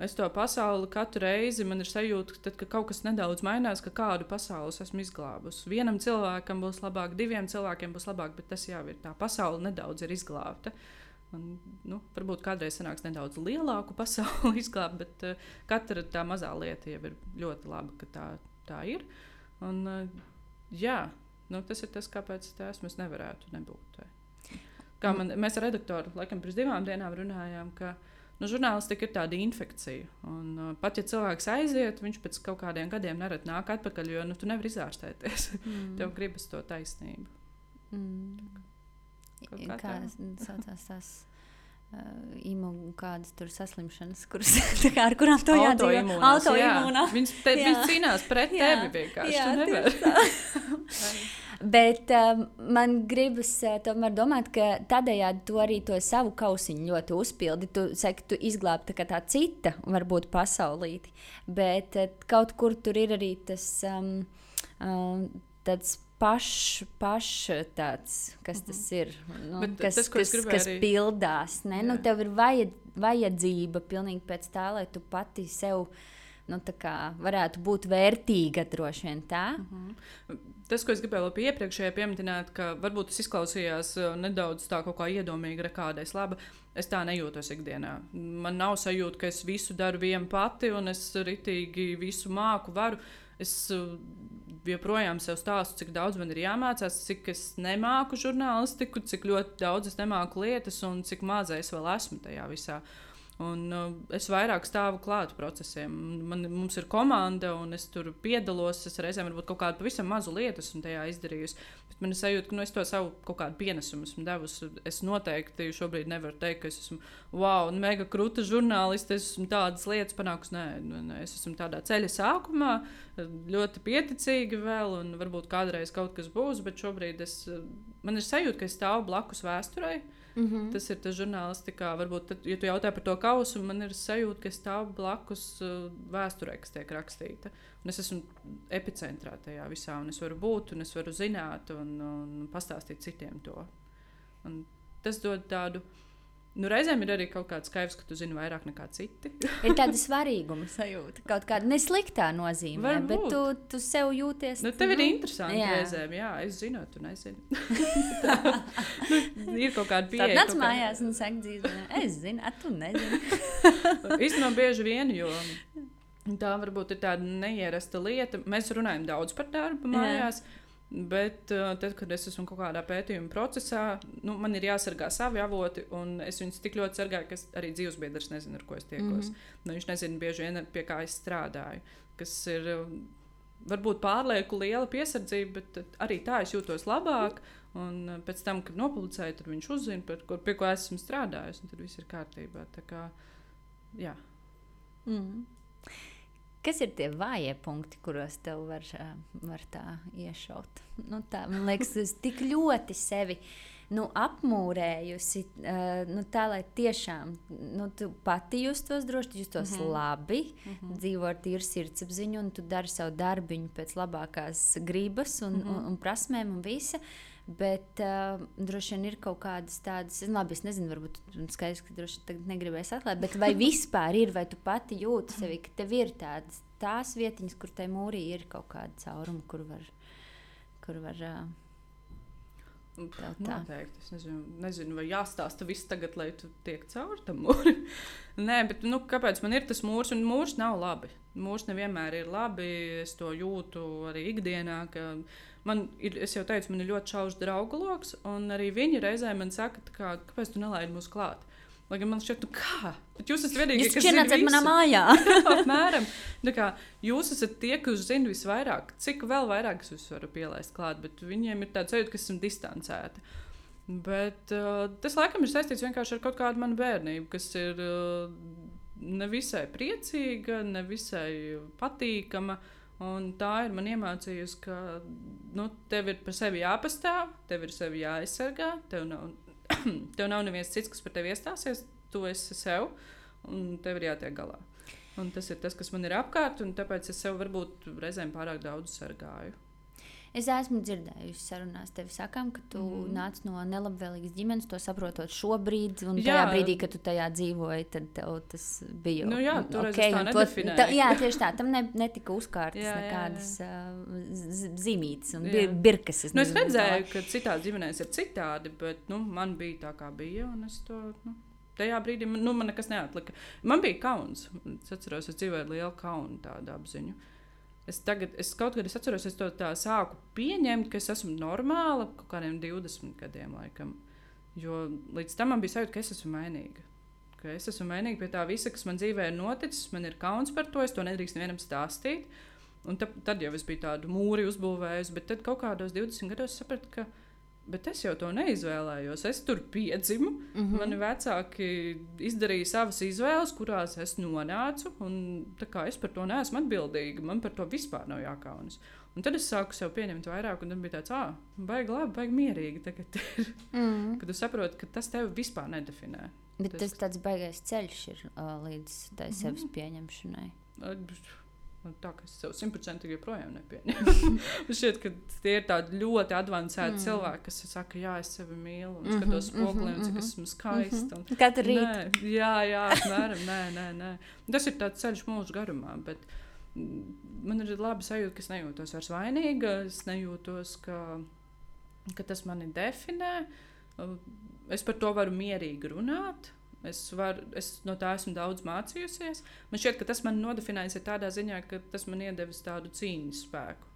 es to pasauli katru reizi man ir sajūta, tad, ka kaut kas nedaudz mainās, ka kādu pasauli esmu izglābusi. Vienam cilvēkam būs labāk, diviem cilvēkiem būs labāk, bet tas jau ir tā pasaule nedaudz ir izglābta. Un, nu, varbūt kādreiz sanāks nedaudz lielāku pasauli izglābt, bet uh, katra tā mazā lieta jau ir ļoti laba, ka tā, tā ir. Un, uh, jā, Nu, tas ir tas, kāpēc es esmu. Es nevarētu nebūt. Vai. Kā man, mēs ar redaktoru laikam pirms divām dienām runājām, ka nu, žurnālistika ir tāda infekcija. Un, uh, pat ja cilvēks aiziet, viņš pēc kaut kādiem gadiem nerad nāk atpakaļ, jo nu, tu nevari izārstēties. Mm. Tev gribas to taisnību. Mm. Kā, kā saucās tas? Uh, Imunā kādas tur saslimšanas, kuras, kā, ar kurām to jādara. Autoimūnā. Viņas, te, viņas cīnās pret jā. tevi vienkārši. Jā, Bet um, man gribas uh, tomēr domāt, ka tādējādi tu arī to savu kausiņu ļoti uzpildi. Tu saki, tu izglābi tā, tā cita, varbūt pasaulīti. Bet uh, kaut kur tur ir arī tas um, um, tāds pašs, paš tāds, kas tas mhm. ir. Nu, Bet kas, tas, kas, kas arī... pildās. Ne? Nu, tev ir vajad, vajadzība pilnīgi pēc tā, lai tu pati sev nu, varētu būt vērtīga droši vien tā. Uh mhm. -huh. Tas, ko es gribēju vēl iepriekšējā pieminēt, ka varbūt tas izklausījās uh, nedaudz tā kā iedomīgi, kādai slaba. Es tā nejūtos ikdienā. Man nav sajūta, ka es visu daru viena pati un es ritīgi visu māku varu. Es uh, joprojām sev stāstu, cik daudz man ir jāmācās, cik es nemāku žurnālistiku, cik ļoti daudz es nemāku lietas un cik mazais vēl esmu tajā visā. Uh, Un, uh, es vairāk stāvu klāt procesiem. Man, mums ir komanda, un es tur piedalos. Es reizēm varbūt kaut kādu pavisam mazu lietu esmu tajā izdarījusi. Bet man ir sajūta, ka nu, es to savu kaut kādu pienesumu esmu devusi. Es noteikti šobrīd nevaru teikt, ka es esmu wow, mega krūta žurnāliste. Es esmu tādas lietas panākusi. Nē, nē, es esmu tādā ceļa sākumā, ļoti pieticīgi vēl, un varbūt kādreiz kaut kas būs. Bet šobrīd es, man ir sajūta, ka es stāvu blakus vēsturei Mm -hmm. Tas ir tas žurnālistikā. Varbūt, tad, ja tu jautā par to kausu, man ir sajūta, ka stāv blakus uh, vēsturē, kas tiek rakstīta. Un es esmu epicentrā tajā visā, un es varu būt, un es varu zināt, un, un pastāstīt citiem to. Un tas dod tādu Nu, reizēm ir arī kaut kāds skaidrs, ka tu zini vairāk nekā citi. ir tāda svarīguma sajūta, kaut kāda nesliktā nozīmē, Varbūt. bet tu, tu sev jūties. Nu, tev nu, ir interesanti jā. reizēm, jā, es zinu, tu nezini. tā, nu, ir kaut kāda pieeja. Tad nāc mājās un saka dzīvē, es zinu, a tu nezini. Īstenībā bieži vien, jo tā varbūt ir tāda neierasta lieta. Mēs runājam daudz par darbu mājās. Jā. Bet uh, tad, kad es esmu kaut kādā pētījuma procesā, nu, man ir jāsargā savi avoti, un es viņus tik ļoti sargāju, ka arī dzīvesbiedrs nezina, ar ko es tiekos. Mm -hmm. nu, viņš nezina bieži vien, pie kā es strādāju. Kas ir uh, varbūt pārlieku liela piesardzība, bet arī tā es jūtos labāk. Un pēc tam, kad nopublicēju, tad viņš uzzina, ko, pie ko esmu strādājis, un tad viss ir kārtībā. Tā kā, jā. Mm -hmm. Kas ir tie vājie punkti, kuros tev var, var tā iešaut? Nu, tā, man liekas, es tik ļoti sevi nu, apmūrējusi, uh, nu, tā lai tiešām nu, tu pati justos droši, justos mm -hmm. labi, mm -hmm. dzīvo ar tīru sirdsapziņu, un tu dari savu darbiņu pēc labākās gribas un, mm -hmm. un, un prasmēm un visa. Uh, Bet uh, droši vien ir kaut kādas tādas, labi, es nezinu, varbūt skaidrs, ka droši vien negribēs atklāt, bet vai vispār ir, vai tu pati jūti sevi, ka tev ir tādas tās vietiņas, kur tai mūrī ir kaut kāda cauruma, kur var. Kur var uh, Noteikti. Es nezinu, nezinu, vai jāstāsta viss tagad, lai tu tiek cauri tam mūrim. Nē, bet nu, kāpēc man ir tas mūrs? Un mūrs nav labi. Mūrs nevienmēr ir labi. Es to jūtu arī ikdienā. Man ir, es jau teicu, man ir ļoti šausmas draugu lokus, un arī viņi reizē man saka, kā, kāpēc tu nelaidi mūs klāt. Lai gan man šķiet, nu kā? Bet jūs esat vienīgie, kas zina visu. manā mājā. apmēram. Kā, jūs esat tie, kas zina visvairāk. Cik vēl vairāk es varu pielaist klāt, bet viņiem ir tāds sajūta, ka esam distancēti. Bet uh, tas laikam ir saistīts vienkārši ar kaut kādu manu bērnību, kas ir uh, nevisai priecīga, nevisai patīkama. Uh, Un tā ir man iemācījusi, ka nu, tev ir par sevi jāpastāv, tev ir sevi jāaizsargā. Tev nav, tev nav neviens cits, kas par tevi iestāsies. Tu esi sev, un tev ir jātiek galā. Un tas ir tas, kas man ir apkārt, un tāpēc es sev varbūt reizēm pārāk daudz sargāju. Es esmu dzirdējusi sarunās, tevi sakām, ka tu mm. nāc no nelabvēlīgas ģimenes, to saprotot šobrīd, un jā. tajā brīdī, kad tu tajā dzīvoji, tad tev tas bija. Nu, jā, okay, tā tā, jā, tieši tā, tam ne, netika uzkārtas jā, jā, nekādas uh, zīmītes un bir, birkas. Es, nu, es redzēju, ka citās ģimenēs ir citādi, bet nu, man bija tā, kā bija, un es to. Nu. Tajā brīdī man, nu, man nekas neatlika. Man bija kauns. Es atceros, es dzīvoju ar lielu kaunu, tādu apziņu. Es tagad, es kaut kad es atceros, es to tā sāku pieņemt, ka es esmu normāla kaut kādiem 20 gadiem. Laikam. Jo līdz tam man bija sajūta, ka es esmu mainīga. Ka es esmu mainīga pie tā visa, kas man dzīvē ir noticis. Man ir kauns par to, es to nedrīkst nevienam stāstīt. Un tad, tad jau es biju tādu mūri uzbūvējusi, bet tad kaut kādos 20 gados sapratu, ka Bet es jau to neizvēlējos. Es tur piedzimu. Mm -hmm. Mani vecāki izdarīja savas izvēles, kurās es nonācu. Es par to neesmu atbildīga. Man par to vispār nav jākaunas. Un tad es sāku sev pieņemt vairāk, un tad bija tāds, ah, baigi labi, baigi mierīgi. Tagad ir. Mm. Kad tu saproti, ka tas tevi vispār nedefinē. Bet tas, tas tāds baigais ceļš ir uh, līdz tai mm -hmm. sevis pieņemšanai. Un tā kā es sev simtprocentīgi joprojām nepieņemu. Man šķiet, ka tie ir tādi ļoti avansēti mm. cilvēki, kas saka, jā, es sevi mīlu, un skatos mm -hmm, spogulī, un cik mhm, esmu skaista. Mm -hmm. Katru rītu. Jā, jā, apmēram, nē, nē, nē. Tas ir tāds ceļš mūža garumā, bet man ir labi sajūta, ka es nejūtos vairs vainīga, es nejūtos, ka, ka tas mani definē. Es par to varu mierīgi runāt Es, var, es no tā esmu daudz mācījusies. Man šķiet, ka tas man nodefinējas tādā ziņā, ka tas man iedevis tādu cīņas spēku.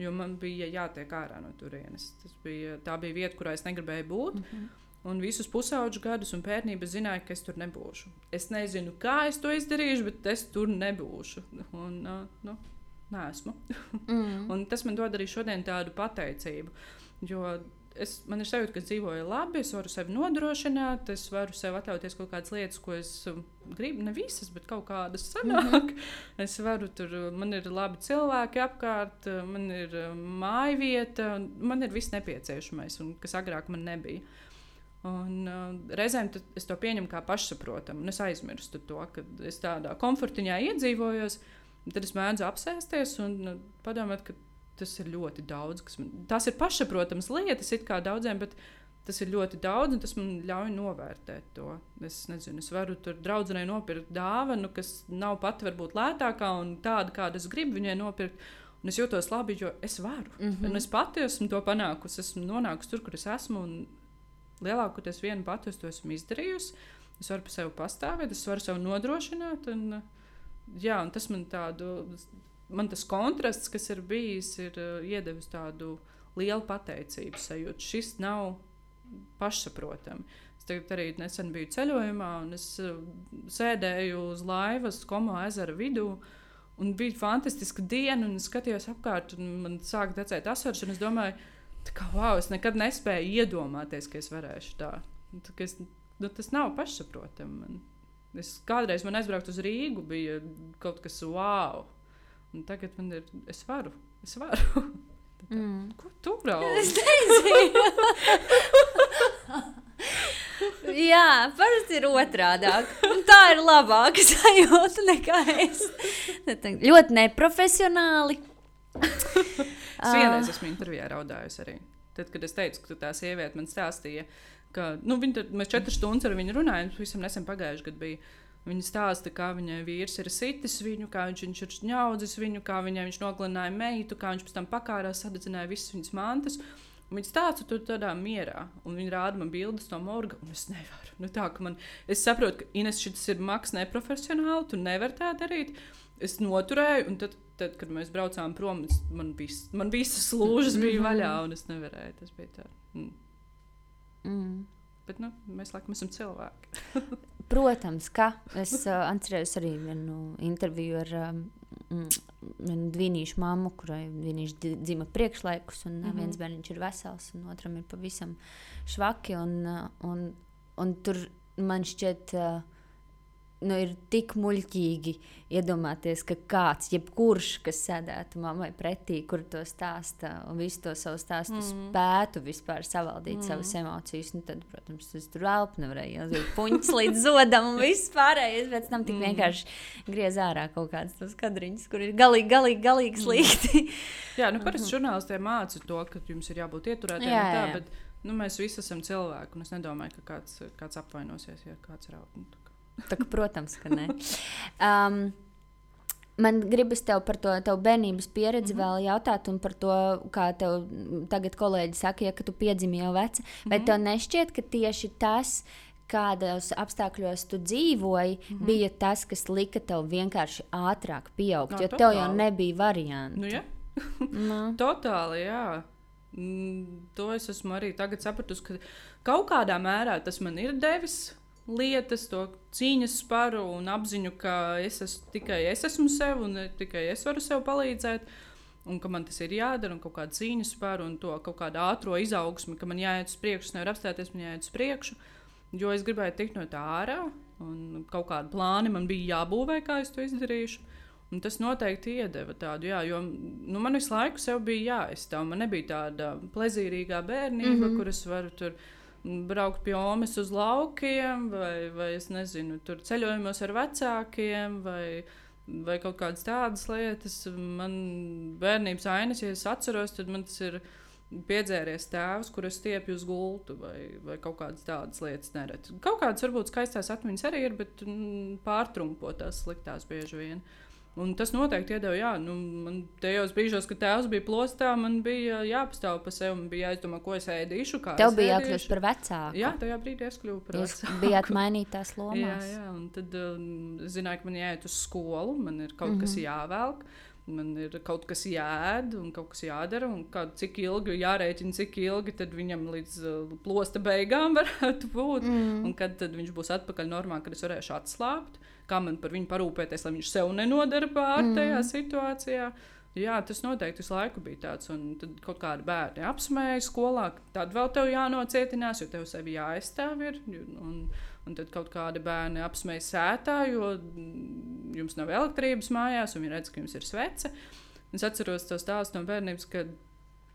Jo man bija jātiek ārā no turienes. Bija, tā bija vieta, kurā es negribēju būt. Mm -hmm. Un visus pusauģu gadus un pērnības zināju, ka es tur nebūšu. Es nezinu, kā es to izdarīšu, bet es tur nebūšu. Un, uh, nu, nē, esmu. mm. un tas man dod arī šodien tādu pateicību. Jo es, man ir sajūta, ka dzīvoju labi, es varu sevi nodrošināt, es varu sev atļauties kaut kādas lietas, ko es um, gribu. Ne visas, bet kaut kādas sanāk. Mm -hmm. Es varu tur, man ir labi cilvēki apkārt, man ir um, māja vieta, man ir viss nepieciešamais, un kas agrāk man nebija. Un, uh, reizēm es to pieņemu kā pašsaprotamu, un es aizmirstu to, ka es tādā komfortiņā iedzīvojos. Tad es mēdzu apsēsties un padomāt, ka tas ir ļoti daudz. Man, tās ir pašsaprotamas lietas, it kā daudziem, bet tas ir ļoti daudz, un tas man ļauj novērtēt to. Es nezinu, es varu tur draudzenei nopirkt dāvanu, kas nav pat varbūt lētākā un tāda, kādu es gribu viņai nopirkt. Un es jūtos labi, jo es varu. Mm -hmm. Un es pati esmu to panākusi. Esmu nonākusi tur, kur es esmu. Lielākoties viena pati es to esmu izdarījusi. Es varu par sevi pastāvēt, es varu sev nodrošināt. Un, jā, un tas man tādu, man tas kontrasts, kas ir bijis, ir uh, iedevis tādu lielu pateicības sajūtu. Šis nav pašsaprotami. Es tagad arī nesen biju ceļojumā, un es uh, sēdēju uz laivas Komo ezera vidū. Un bija fantastiska diena, un es skatījos apkārt, un man sāka tecēt asaras. Es domāju, ka wow, es nekad nespēju iedomāties, ka es varēšu tā. tā es, nu, tas nav pašsaprotami. Man. Es kādreiz man aizbraukt uz Rīgu, bija kaut kas wow. Un tagad man ir, es varu, es varu. Tā, mm. Ko tu brauc? Es nezinu. Jā, parasti ir otrādi. Tā ir labāka sajūta nekā es. Ļoti neprofesionāli. es vienreiz esmu intervijā raudājusi arī. Tad, kad es teicu, ka tā sieviete man stāstīja, ka nu, viņa, mēs četras stundas ar viņu runājām, tas visam nesen pagājuši gadu bija. Viņa stāsta, kā viņai vīrs ir sitis viņu, kā viņš, viņš ir ņaudzis viņu, kā viņai viņš nogalināja meitu, kā viņš pēc tam pakārās, sadedzināja visas viņas mantas. Viņa stāsta tur tādā mierā, un viņa rāda man bildes no morga, un es nevaru. Nu, tā, man, es saprotu, ka Ines šis ir maks neprofesionāli, tu nevari tā darīt. Es noturēju, un tad, tad kad mēs braucām prom, man, vis, man visas lūžas bija vaļā, un es nevarēju. Tas bija tā. Mm. Mm. Bet nu, mēs laikam esam cilvēki. Protams, ka es uh, atceros arī vienu interviju ar um, mm, Dvīnīšu mammu, kurai viņš dzima priekšlaikus, un mm -hmm. viens bērns ir vesels, un otram ir pavisam švaki. Un, un, un tur man šķiet, uh, nu, ir tik muļķīgi iedomāties, ka kāds, jebkurš, kas sēdētu mammai pretī, kur to stāsta un visu to savu stāstu mm. spētu vispār savaldīt mm. savas emocijas, nu, tad, protams, tas tur elpu nevarēja ielikt puņus līdz zodam un viss pārējais. Pēc tam tik mm. vienkārši griez ārā kaut kādas tos kadriņus, kur ir galīgi, galīgi, galīgi mm. slikti. jā, nu parasti mhm. žurnālistiem māca to, ka jums ir jābūt ieturētiem. Jā, jā. Tā, bet, nu, mēs visi esam cilvēki, un es nedomāju, ka kāds, kāds apvainosies, ja kāds ir augs. Tā, ka, protams, ka nē. Um, Man gribas tev par to tavu bērnības pieredzi mm -hmm. vēl jautāt, un par to, kā tev tagad kolēģi saka, ja tu piedzimi jau veca. Mm -hmm. Vai tev nešķiet, ka tieši tas, kādos apstākļos tu dzīvoji, mm -hmm. bija tas, kas lika tev vienkārši ātrāk pieaugt? No, jo totāli. tev jau nebija variantu. Nu, ja? no. Totāli, jā. Mm, to es esmu arī tagad sapratusi, ka kaut kādā mērā tas man ir devis lietas, to cīņas sparu un apziņu, ka es esmu tikai es esmu sev un tikai es varu sev palīdzēt. Un ka man tas ir jādara, un kaut kāda cīņas spēra, un to kaut kādu ātrā izaugsmi, ka man jāiet uz priekšu, nevar apstāties, man jāiet uz priekšu. Jo es gribēju tikt no tā ārā, un kaut kādu plānu man bija jābūvē, kā es to izdarīšu. Un tas noteikti iedeva tādu, jā, jo nu, man visu laiku bija jāizstāv. Man nebija tāda plezīrīgā bērnība, mm -hmm. kuras varu tur braukt pie omas uz laukiem, vai, vai es nezinu, tur ceļojumos ar vecākiem, vai, vai kaut kādas tādas lietas. Man bērnības ainas, ja es atceros, tad man tas ir piedzēries tēvs, kurš stiepjas uz gultu, vai, vai kaut kādas tādas lietas neredzēt. Kaut kādas varbūt skaistās atmiņas arī ir, bet mm, pārtrumpotās sliktās bieži vien. Un tas noteikti iedeva, jā, nu, man tajos brīžos, kad tēvs bija plostā, man bija jāpastāv par sevi. Man bija jāizdomā, ko es ēdīšu. Tev bija jākļūst par vecāku. Jā, tajā brīdī es kļuvu par Jūs vecāku. bijāt mainītās lomās. Jā, jā, un tad um, zināju, ka man jāiet uz skolu, man ir kaut mm -hmm. kas mhm. jāvelk. Man ir kaut kas jāēd, un kaut kas jādara, un kā, cik ilgi jārēķina, cik ilgi viņam līdz uh, plosta beigām varētu būt. Mm. Un kad viņš būs atpakaļ normā, kad es varēšu atslābt kā man par viņu parūpēties, lai viņš sev nenodara pār mm. tajā situācijā. Jā, tas noteikti visu laiku bija tāds. Un tad kaut kādi bērni apsmēja skolā, tad vēl tev jānocietinās, jo tev sevi jāaizstāv. Ir, un, un tad kaut kādi bērni apsmēja sētā, jo jums nav elektrības mājās, un viņi redz, ka jums ir svece. Es atceros to stāstu no bērnības, kad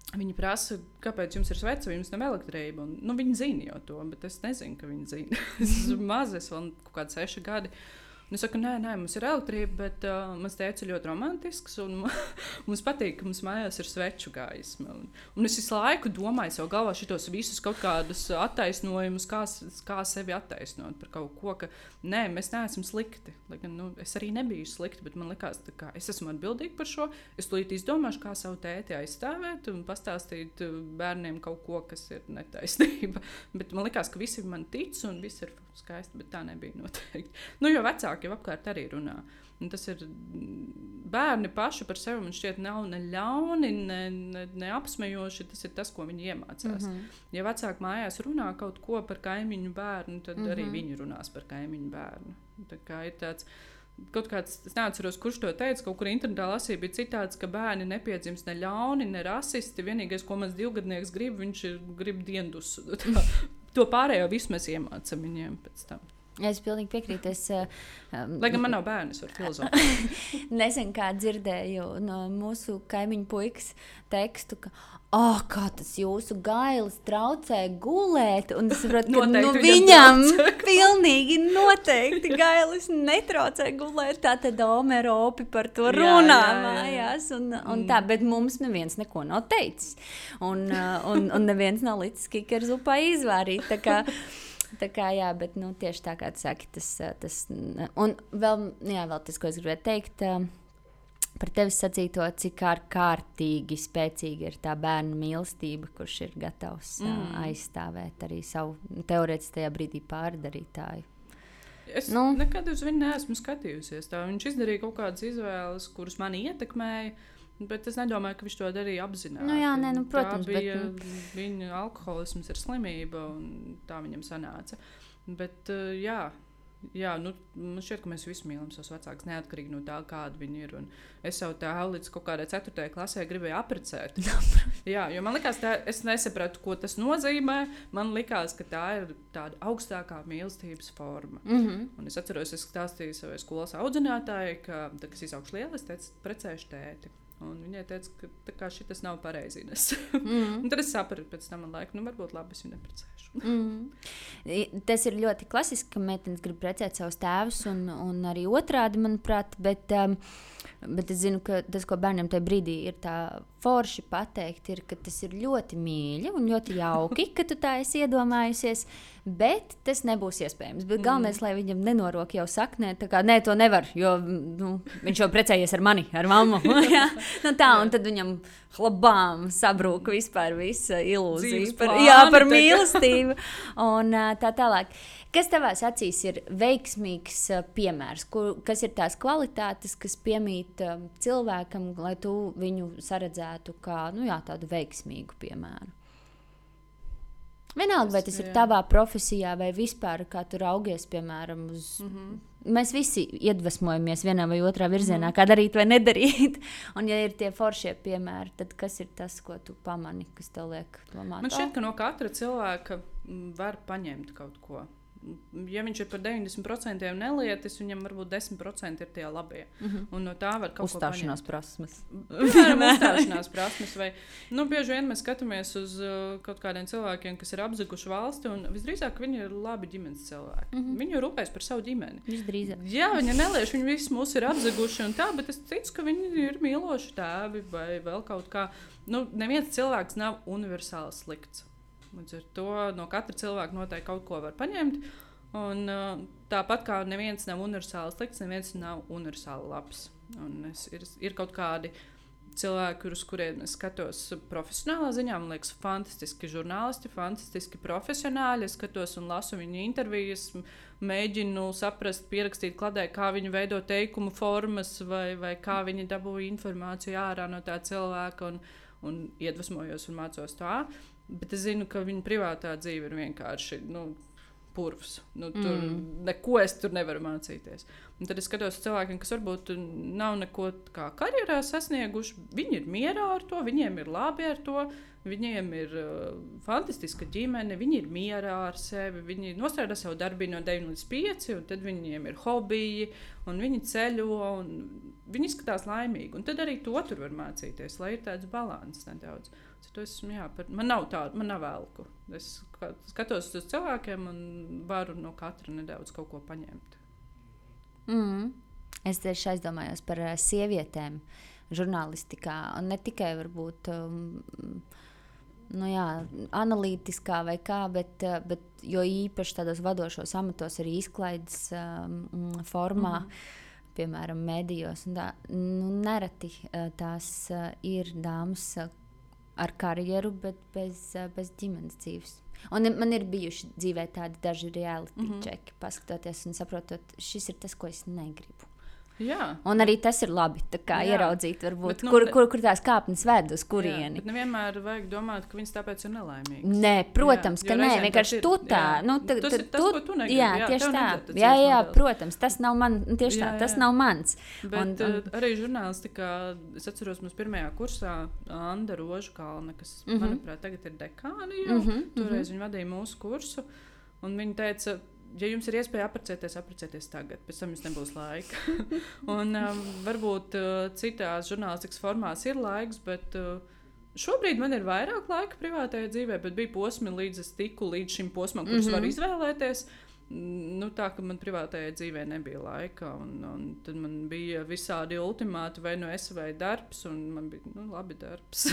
Viņi prasa, kāpēc jums ir svece, vai jums nav elektrība. Un, nu, viņi zina jau to, bet es nezinu, ka viņi zina. es esmu mazs, es vēl kaut kādi seši gadi. Uh, Un es saku, nē, nē, mums ir elektrība, bet uh, mans tēvs ir ļoti romantisks. Mums patīk, ka mums mājās ir sveču gaisma. Un, un es visu laiku domāju, savā galvā šitos visus kaut kādus attaisnojumus, kā, kā sevi attaisnot par kaut ko, ka nē, mēs neesam slikti. Lai gan nu, es arī nebiju slikti, bet man liekas, ka es esmu atbildīga par šo. Es tulīt izdomāšu, kā savu tēti aizstāvēt un pastāstīt bērniem kaut ko, kas ir netaisnība. bet man liekas, ka visi man tic un viss ir skaisti, bet tā nebija noteikti. Nu, jo vecāki jau apkārt arī runā. Un tas ir bērni paši par sevi. Man šķiet, nav ne ļauni, ne, ne, ne apsmejoši. Tas ir tas, ko viņi iemācās. Mm -hmm. Ja vecāki mājās runā kaut ko par kaimiņu bērnu, tad mm -hmm. arī mhm. viņi runās par kaimiņu bērnu. Tā kā ir tāds. Kaut kāds, es neatceros, kurš to teica, kaut kur internetā lasīja, bija citāds, ka bērni nepiedzimst ne ļauni, ne rasisti. Vienīgais, ko mans divgadnieks grib, viņš ir grib diendus. to pārējo visu mēs iemācām viņiem pēc tam. Es pilnīgi piekrītu. Es, um, Lai gan man nav bērni, es varu filozofēt. Nesen kā dzirdēju no mūsu kaimiņu puikas tekstu, ka, oh, kā tas jūsu gailis traucē gulēt. Un es saprotu, ka nu, viņam pilnīgi noteikti gailis netraucē gulēt. Tā tad Omeropi par to runā jā, jā, jā. mājās. Un, un mm. tā, bet mums neviens neko nav teicis. Un, uh, un, un neviens nav licis kikerzupā izvārīt. Tā kā, jā, bet nu, tieši tā kā tu saki, tas, tas un vēl, jā, vēl tas, ko es gribēju teikt. Par tevi sacīto, cik ārkārtīgi spēcīga ir tā bērnu mīlestība, kurš ir gatavs mm. aizstāvēt arī savu teorētiski tajā brīdī pārdarītāju. Es nu, nekad uz viņu neesmu skatījusies. Tā. Viņš izdarīja kaut kādas izvēles, kuras mani ietekmēja. Uh, Bet es nedomāju, ka viņš to darīja apzināti. Nu, jā, nē, nu, protams, tā bija bet, nu... viņa alkoholisms, ir slimība, un tā viņam sanāca. Bet, uh, jā, jā nu, man šķiet, ka mēs visi mīlam savus vecākus, neatkarīgi no tā, kāda viņi ir. Un es savu tēvu līdz kaut kādai ceturtajai klasē gribēju apprecēt. jā, jo man liekas, tā, es nesapratu, ko tas nozīmē. Man liekas, ka tā ir tāda augstākā mīlestības forma. Mm -hmm. Un es atceros, es stāstīju savai skolas audzinātājai, ka, tad, kad es izaugšu lielu, es teicu, precēšu tēti. Un viņai teica, ka šis nav pareizi. mm. tad es sapratu, pēc tam, laika, nu, varbūt labi, es viņu neprecēšu. mm. Tas ir ļoti klasiski, ka meitenes grib precēt savus tēvus, un, un arī otrādi, manuprāt. Bet, um, bet es zinu, ka tas, ko bērniem tajā brīdī ir tā forši pateikt, ir, ka tas ir ļoti mīļi un ļoti jauki, ka tu tā esi iedomājusies. Bet tas nebūs iespējams. Bet galvenais, mm. lai viņam nenorok jau saknē, tā kā nē, to nevar, jo nu, viņš jau precējies ar mani, ar mammu. nu, tā, un tad viņam hlabām sabrūk vispār visa ilūzija par, jā, par mīlestību un tā tālāk. Kas tavās acīs ir veiksmīgs piemērs? Kur, kas ir tās kvalitātes, kas piemīt cilvēkam, lai tu viņu saredzētu kā nu, jā, tādu veiksmīgu piemēru? Vienalga, vai tas ir tavā profesijā vai vispār, kā tu raugies, piemēram, uz. Mm -hmm. Mēs visi iedvesmojamies vienā vai otrā virzienā, mm kā darīt vai nedarīt. Un, ja ir tie foršie piemēri, tad kas ir tas, ko tu pamani, kas tev liek domāt? Man šķiet, ka no katra cilvēka var paņemt kaut ko ja viņš ir par 90% nelietis, viņam varbūt 10% ir tie labie. Mm -hmm. Un no tā var kaut uzstāšanās ko prasmes. Piemēram, uzstāšanās prasmes. Vai, nu, bieži vien mēs skatāmies uz uh, kaut kādiem cilvēkiem, kas ir apzaguši valsti, un visdrīzāk viņi ir labi ģimenes cilvēki. Mm -hmm. Viņi rūpējas par savu ģimeni. Visdrīzāk. Jā, viņi neliež, viņi visi mūs ir apzaguši un tā, bet es ticu, ka viņi ir mīloši tēvi vai vēl kaut kā. Nu, neviens cilvēks nav universāli slikts. Līdz ar to no katra cilvēka noteikti kaut ko var paņemt. Un, uh, tāpat kā neviens nav universāli slikts, neviens nav universāli labs. Un es, ir, ir kaut kādi cilvēki, uz kuriem es skatos profesionālā ziņā. Man liekas, fantastiski žurnālisti, fantastiski profesionāļi. Es skatos un lasu viņu intervijas, mēģinu saprast, pierakstīt kladē, kā viņi veido teikumu formas, vai, vai kā viņi dabūja informāciju ārā no tā cilvēka, un, un iedvesmojos un mācos tā. Bet es zinu, ka viņa privātā dzīve ir vienkārši nu, purvs. Nu, tur mm. neko es tur nevaru mācīties. Un tad es skatos cilvēkiem, kas varbūt nav neko kā karjerā sasnieguši. Viņi ir mierā ar to, viņiem ir labi ar to. Viņiem ir uh, fantastiska ģimene, viņi ir mierā ar sevi. Viņi nostrādā savu darbu no 9 līdz 5, un tad viņiem ir hobiji, un viņi ceļo, un viņi izskatās laimīgi. Un tad arī to tur var mācīties, lai ir tāds līdzsvars nedaudz. Es, jā, par, man nav tāda, man nav velku. Es skatos uz cilvēkiem un varu no katra nedaudz kaut ko paņemt. Mm. Es tieši aizdomājos par uh, sievietēm žurnālistikā, un ne tikai varbūt. Um, nu jā, analītiskā vai kā, bet, uh, bet jo īpaši tādos vadošos amatos, arī izklaides um, formā, mm -hmm. piemēram, medijos. Tā, nu, nereti uh, tās uh, ir dāmas ar karjeru, bet bez, bez ģimenes dzīves. Un man ir bijuši dzīvē tādi daži reality mm -hmm. čeki, paskatoties un saprotot, šis ir tas, ko es negribu. Jā. Un arī tas ir labi ieraudzīt, varbūt, bet, nu, kur, kur, kur tās kāpnes ved uz kurieni. Jā, nevienmēr vajag domāt, ka viņas tāpēc ir nelaimīgas. Nē, protams, jā, ka nē, vienkārši tu tā. Jā. Nu, ta, tas, ta, tas, tu negribi, jā, jā, tieši tā. Jā, jā, jā, protams, tas nav man, tieši jā, tā, tas jā. nav mans. Bet un, un... Uh, arī žurnālistikā, es atceros, mums pirmajā kursā Anda Rožkalna, kas, mm -hmm. manuprāt, tagad ir dekāni jau, mm -hmm, toreiz viņa vadīja mūsu kursu, un viņa teica, ja jums ir iespēja apprecēties, apprecēties tagad, pēc tam jums nebūs laika. un um, varbūt uh, citās žurnālistikas formās ir laiks, bet uh, šobrīd man ir vairāk laika privātajā dzīvē, bet bija posmi, līdz es tiku līdz šim posmam, kurus mm -hmm. var izvēlēties nu, tā, ka man privātajā dzīvē nebija laika. Un, un tad man bija visādi ultimāti, vai nu es vai darbs, un man bija nu, labi darbs.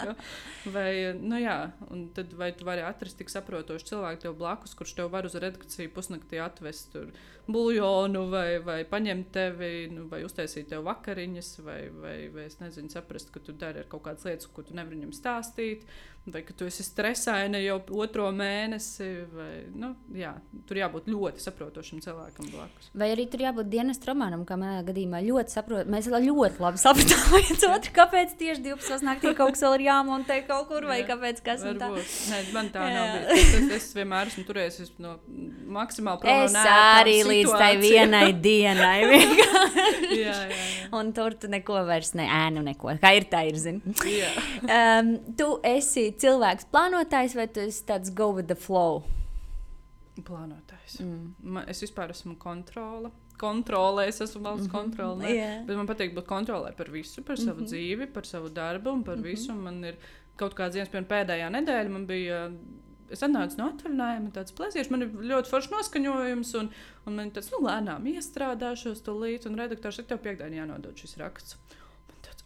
vai, nu, jā, un tad vai tu vari atrast tik saprotošu cilvēku tev blakus, kurš tev var uz redakciju pusnaktī atvest buļļonu, vai, vai paņemt tevi, nu, vai uztaisīt tev vakariņas, vai, vai, vai es nezinu, saprast, ka tu dari kaut kādas lietas, ko tu nevari viņam stāstīt. Vai ka tu esi stresaina jau otro mēnesi, vai nu, jā, tur jābūt ļoti saprotošam cilvēkam blakus. Vai arī tur jābūt dienas romānam, kā manā gadījumā ļoti saprotam. Mēs ļoti labi sapratām, viens otru, kāpēc tieši 12. naktī kaut kas vēl ir jāmontē kaut kur, vai jā, kāpēc kas ir tāds. Nē, man tā jā. nav bijis. Es, es vienmēr esmu turējis no maksimāli prom es arī līdz tai vienai dienai. jā, jā, jā. Un tur tu neko vairs ne, ēnu neko. Kā ir tā, ir, zini. um, tu esi cilvēks plānotājs vai tu esi tāds go with the flow? Plānotājs. Mm. Man, es vispār esmu kontrole. Kontrolē, es esmu valsts mm -hmm. kontrolē. Yeah. Bet man patīk būt kontrolē par visu, par savu mm -hmm. dzīvi, par savu darbu un par mm -hmm. visu. Man ir kaut kāds dienas, piemēram, pēdējā nedēļa man bija. Es atnācu no atvaļinājuma, tāds plēsies, man ir ļoti foršs noskaņojums, un, un man tāds, nu, lēnām iestrādāšos to līdzi, un redaktors ir tev piekdienā jānodod šis raksts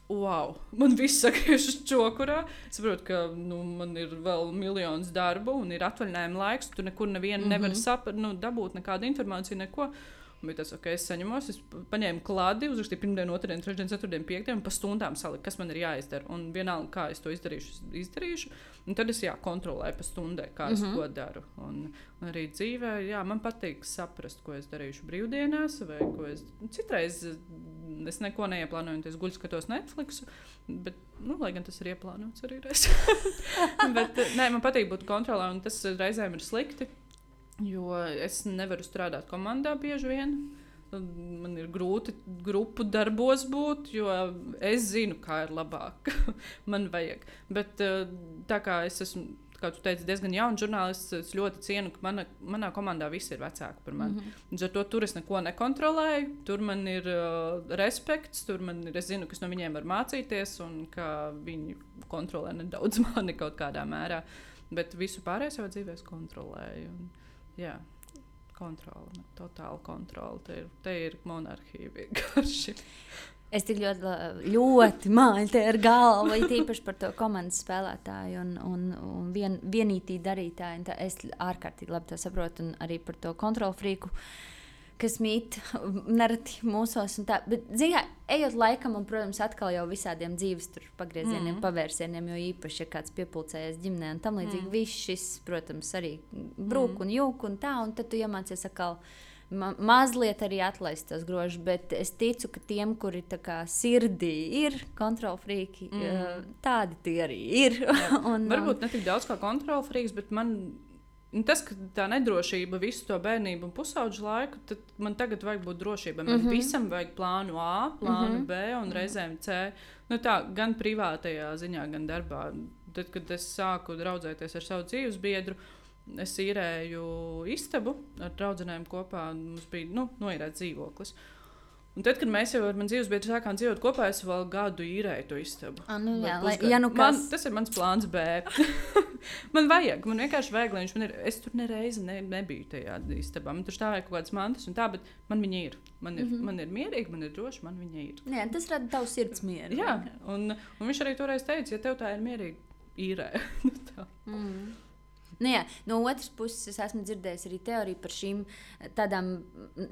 wow, man viss sakriež uz čokurā. Es saprotu, ka nu, man ir vēl miljonus darbu un ir atvaļinājuma laiks. Tu nekur nevienu mm -hmm. nevari saprast, nu, dabūt nekādu informāciju, neko. Un bija tas, ok, es saņemos, es paņēmu klādi, uzrakstīju pirmdienu, otrdienu, trešdienu, ceturtdienu, piekdienu, pa stundām saliku, kas man ir jāizdara. Un vienalga, kā es to izdarīšu, izdarīšu. Un tad es jā, kontrolēju pa stundai, kā es mm -hmm. to daru. Un, un arī dzīvē, jā, man patīk saprast, ko es darīšu brīvdienās, vai ko es citreiz. Es neko neieplānoju, es guļu, skatos Netflix, bet, nu, lai gan tas ir ieplānots arī reizē. bet, nē, man patīk būt kontrolē, un tas reizēm ir slikti. Jo es nevaru strādāt komandā bieži vien. Man ir grūti grupu darbos būt, jo es zinu, kā ir labāk. man vajag. Bet eh, tā kā es esmu kā tu teici, diezgan jauns žurnālists. Es ļoti cienu, ka mana, manā komandā visi ir vecāki par mani. Mm -hmm. Līdz ar to tur es neko nekontrolēju. Tur man ir uh, respekts, tur man ir, es zinu, kas no viņiem var mācīties, un ka viņi kontrolē nedaudz mani kaut kādā mērā. Bet visu pārējo savā dzīvē es kontrolēju. Un, Jā, kontrole, totāla kontrole. Te ir, te ir monarhija vienkārši. Es tik ļoti, ļoti māju ar galvu, īpaši par to komandas spēlētāju un, un, un vien, vienītī darītāju. Es ārkārtīgi labi to saprotu, un arī par to kontrolu frīku. Uh, kas mīt nereti mūsos. Tā, bet, zinā, ejot laikam, un, protams, atkal jau visādiem dzīves pagriezieniem, mm. pavērsieniem, jo īpaši, ja kāds piepildījies ģimenē un tam līdzīgi, mm. viss šis, protams, arī brūk mm. un jūk un tā, un tad tu iemācies atkal. Ma mazliet arī atlaist tos grožus, bet es ticu, ka tiem, kuri kā, sirdī ir kontrolfrīki, mm. tādi tie arī ir. un, Varbūt ne tik daudz kā kontrolfrīks, bet man Un tas, ka tā nedrošība visu to bērnību un pusauģu laiku, tad man tagad vajag būt drošībai. Man mm -hmm. visam vajag plānu A, plānu mm -hmm. B un reizēm C. Nu, tā, gan privātajā ziņā, gan darbā. Tad, kad es sāku draudzēties ar savu dzīves biedru, es īrēju istabu ar draugiem kopā. Mums bija nu, noīrēts dzīvoklis. Un tad, kad mēs jau ar mani dzīves biedru sākām dzīvot kopā, es vēl gadu īrēju to istabu. A, nu, jā, lai, ja nu man, tas ir mans plāns B. man vajag, man vienkārši vajag, lai viņš man ir. Es tur nereizi ne, nebiju tajā istabā. Man tur stāvēja kaut kādas mantas, un tā, bet man viņa ir. Man ir, mm -hmm. man ir mierīgi, man ir droši, man viņa ir. Nē, tas rada tavu sirds mieru. Jā, un, un viņš arī toreiz teica, ja tev tā ir mierīgi, īrē. Nu. Mm. Nu, jā, no otras puses, es esmu dzirdējis arī teoriju par šīm tādām,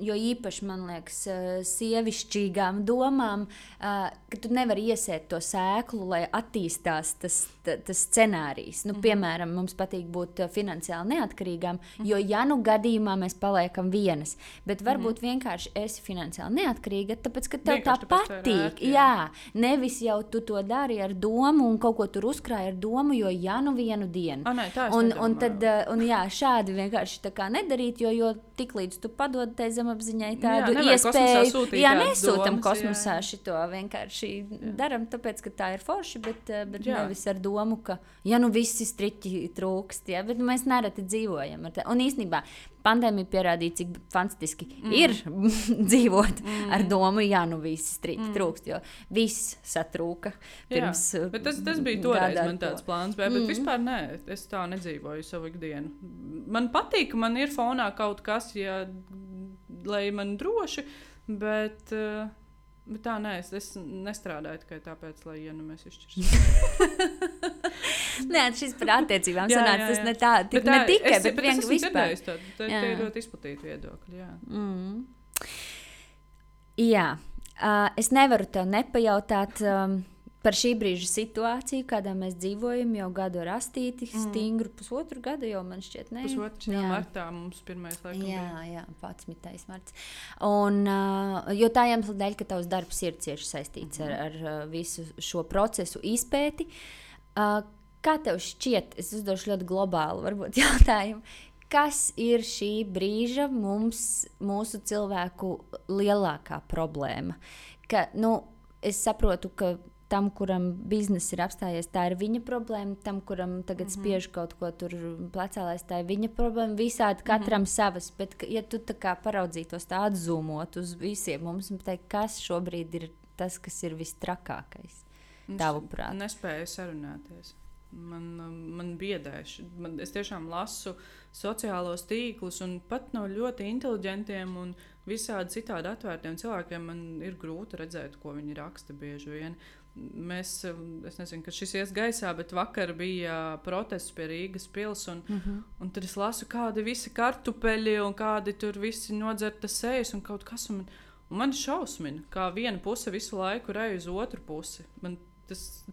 jo īpaši man liekas, eh, sievišķīgām domām, eh, ka tu nevari iesēt to sēklu, lai attīstās tas, ta- tas scenārijs. Nu, piemēram, mums patīk būt eh, finansiāli neatkarīgām, jo, ja nu gadījumā mēs paliekam vienas, bet varbūt vienkārši esi finansiāli neatkarīga, tāpēc, ka tev tā Vienkārši ir patīk. ērti, jā. Jā, nevis jau tu to dari ar domu un kaut ko tur uzkrāji ar domu, jo ja nu vienu dienu. Ah, nē, tā Un, nedomāju. Un tad, uh, un jā, šādi vienkārši nedarīt, jo, jo tiklīdz tu padod tai zemapziņai tādu kosmosā iespēju, jā, nesūtam domas, jā, kosmosā jā. šito vienkārši daram, tāpēc, ka tā ir forši, bet, uh, bet Jā. nevis ar domu, ka, ja nu visi striķi trūkst, jā, bet mēs nereti dzīvojam ar tā. Un īstenībā pandēmija pierādīja, cik fantastiski mm. ir dzīvot mm. ar domu, ja nu visi striķi mm. trūkst, jo viss satrūka pirms Jā, uh, bet tas, tas bija toreiz man to. tāds plāns, bet, bet Mm. vispār nē, es tā nedzīvoju savu ikdienu. Man patīk, ka man ir fonā kaut kas, ja, lai man droši, bet, eh, bet tā nē, es, es nestrādāju tikai tāpēc, lai ja nu mēs izšķirsim. Nē, šis par attiecībām Jā, sanāca. jā, Tas jā. ne, tā, tik, Bet ne tā, tikai, es, bet bet vienkārši vispār. tā, Jā. tie ir ļoti izplatīti viedokļi. Jā. Mm. Jā, uh, es nevaru tev nepajautāt um, par šī brīža situāciju, kādā mēs dzīvojam. Jau gadu rastīti, mm. stingru pusotru gadu jau man šķiet, ne? Pusotrs jā, martā mums pirmais laikam Jā, bija. jā, pats mitais marts. Un, uh, jo tā iemesla dēļ, ka tavs darbs ir cieši saistīts ar, ar uh, visu šo procesu izpēti. Uh, kā tev šķiet, es uzdošu ļoti globālu varbūt, jautājumu. Kas ir šī brīža mums, mūsu cilvēku lielākā problēma? Ka, nu, es saprotu, ka tam, kuram biznesa ir apstājies, tā ir viņa problēma. Tam, kuram tagad mm -hmm. spiež kaut ko tur plecā, lai tā ir viņa problēma. Visādi katram mm -hmm. savas. Bet, ja tu tā kā paraudzītos tā atzūmot uz visiem mums, teikt, kas šobrīd ir tas, kas ir vistrakākais? Tavuprāt? Es nespēju sarunāties. Man, man biedē. š- Man, es tiešām lasu sociālos tīklus, un pat no ļoti inteliģentiem un visādi citādi atvērtiem cilvēkiem man ir grūti redzēt, ko viņi raksta bieži vien. Mēs, es nezinu, ka šis ies gaisā, bet vakar bija protests pie Rīgas pilsētas. Un, mm -hmm. un tad es lasu, kādi visi kartupeļi un kādi tur visi nodzerta sejas un kaut kas. Un, un man šausmina, kā viena puse visu laiku rej uz otru pusi. Man tas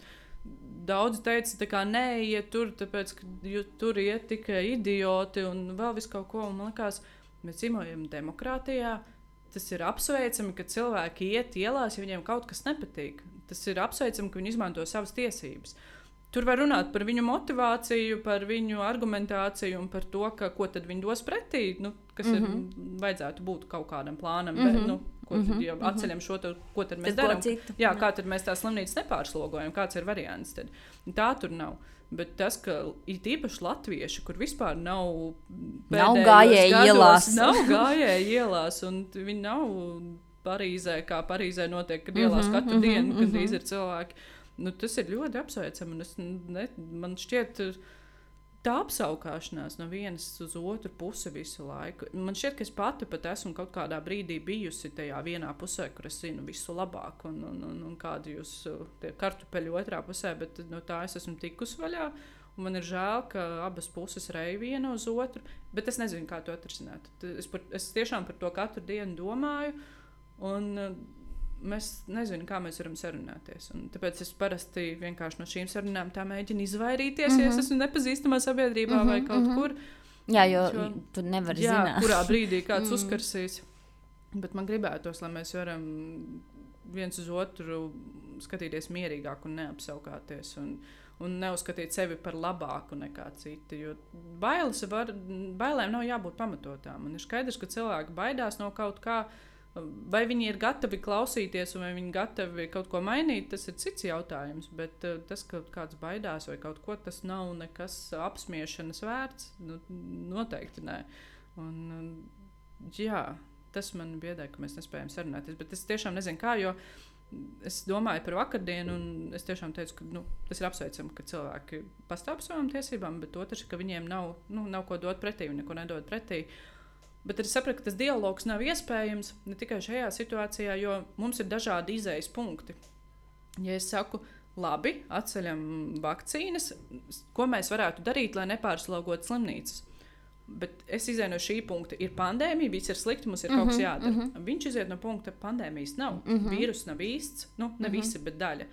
daudz teica, tā kā neiet tur, tāpēc, ka ju- tur iet tikai idioti un vēl vis kaut ko. Man liekas, mēs dzīvojam demokrātijā. Tas ir apsveicami, ka cilvēki iet ielās, ja viņiem kaut kas nepatīk. Tas ir apsveicami, ka viņi izmanto savas tiesības. Tur var runāt par viņu motivāciju, par viņu argumentāciju un par to, ka, ko viņi dos pretī. Nu, kas mm -hmm. ir vajadzētu būt kaut kādam plānam, mm -hmm. bet nu, ko tad jau atceļam šo, te, ko tad mēs darām. Jā, kā tad mēs tās slimnīcas nepārslogojam, kāds ir variants. Tad? Tā tur nav. Bet tas, ka it īpaši latvieši, kur vispār nav, Nav gājēji gados ielās. Nav gājēji ielās, un viņi nav Parīzē, kā Parīzē notiek, kad ielās Mhm, katru dienu, kad ir cilvēki. Nu, tas ir ļoti apsveicami. Es, ne, man šķiet, tā apskaukšanās no vienas uz otru pusi visu laiku. Man šķiet, ka es pati pat esmu kaut kādā brīdī bijusi tajā vienā pusē, kur es zinu visu labāk, un, un, un, un kādi jūs uh, tie kartupeļi otrā pusē, bet no tā es esmu tikus vaļā. Man ir žēl, ka abas puses reizē viena uz otru, bet es nezinu, kā to atrisināt. Es, par, es tiešām par to katru dienu domāju. Un, uh, Mēs nezinām, kā mēs varam sarunāties. Un tāpēc es parasti vienkārši no šīm sarunām tā mēģinu izvairīties, mm -hmm. ja es esmu nepazīstamā sabiedrībā mm -hmm, vai kaut mm -hmm. kur. Jā, jo Jo- tu nevari Jā, zināt. kurā brīdī kāds mm. uzkarsīs. Bet man gribētos, lai mēs varam viens uz otru skatīties mierīgāk un neapsaukāties. Un, un neuzskatīt sevi par labāku nekā citi. Jo bailes var, bailēm nav jābūt pamatotām. Un ir skaidrs, ka cilvēki baidās no kaut kā. Vai viņi ir gatavi klausīties, vai viņi ir gatavi kaut ko mainīt, tas ir cits jautājums. Bet uh, tas, ka kāds baidās vai kaut ko, tas nav nekas apspiešanas vērts. Nu, noteikti nē. Un, jā, tas man biedē, ka mēs nespējam sarunāties. Bet es tiešām nezinu, kā. Es domāju par vakardienu, un es tiešām teicu, ka nu, tas ir apsveicami, ka cilvēki pastāv par savām tiesībām, bet otrs, ka viņiem nav, nu, nav ko dot pretī, neko nedod pretī. Bet es sapratu, ka tas dialogs nav iespējams ne tikai šajā situācijā, jo mums ir dažādi izējas punkti. Ja es saku, labi, atceļam vakcīnas, ko mēs varētu darīt, lai nepārslogotu slimnīcas? Bet es izēju no šī punkta. Ir pandēmija, viss ir slikti, mums ir mm -hmm, kaut kas mhm, jādara. Mm -hmm. Viņš iziet no punkta, pandēmijas nav. Mm -hmm. Vīruss nav īsts, nu, ne mm -hmm. visi, bet daļa.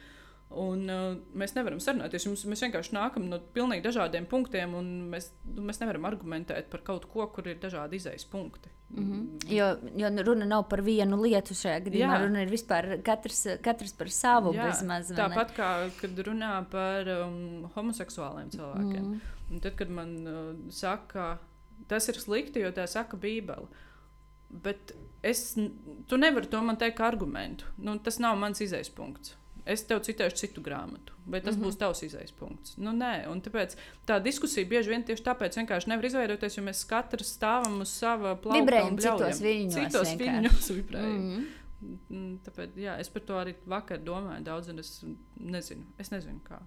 Un, uh, mēs nevaram sarunāties. Mums, mēs vienkārši nākam no pilnīgi dažādiem punktiem, un mēs, nu, mēs nevaram argumentēt par kaut ko, kur ir dažādi izējas punkti. Mm -hmm. jo, jo runa nav par vienu lietu šajā gadījumā. Jā. Runa ir vispār katrs, katrs par savu bezmaz. Tāpat kā kad runā par um, homoseksuāliem cilvēkiem. Mm -hmm. Un tad, kad man uh, saka, tas ir slikti, jo tā saka Bībele. Bet es, tu nevari to man teikt argumentu. Nu, tas nav mans izējas punkts. Es tev citēšu citu grāmatu, bet tas mm -hmm. būs tavs izējas punkts. Nu, nē, un tāpēc tā diskusija bieži vien tieši tāpēc vienkārši nevar izveidoties, jo mēs katrs stāvam uz sava plauka. Vibrējam citos viļņos. Citos viļņos vibrējam. Mm -hmm. Tāpēc, jā, es par to arī vakar domāju daudz, un es nezinu, es nezinu kā.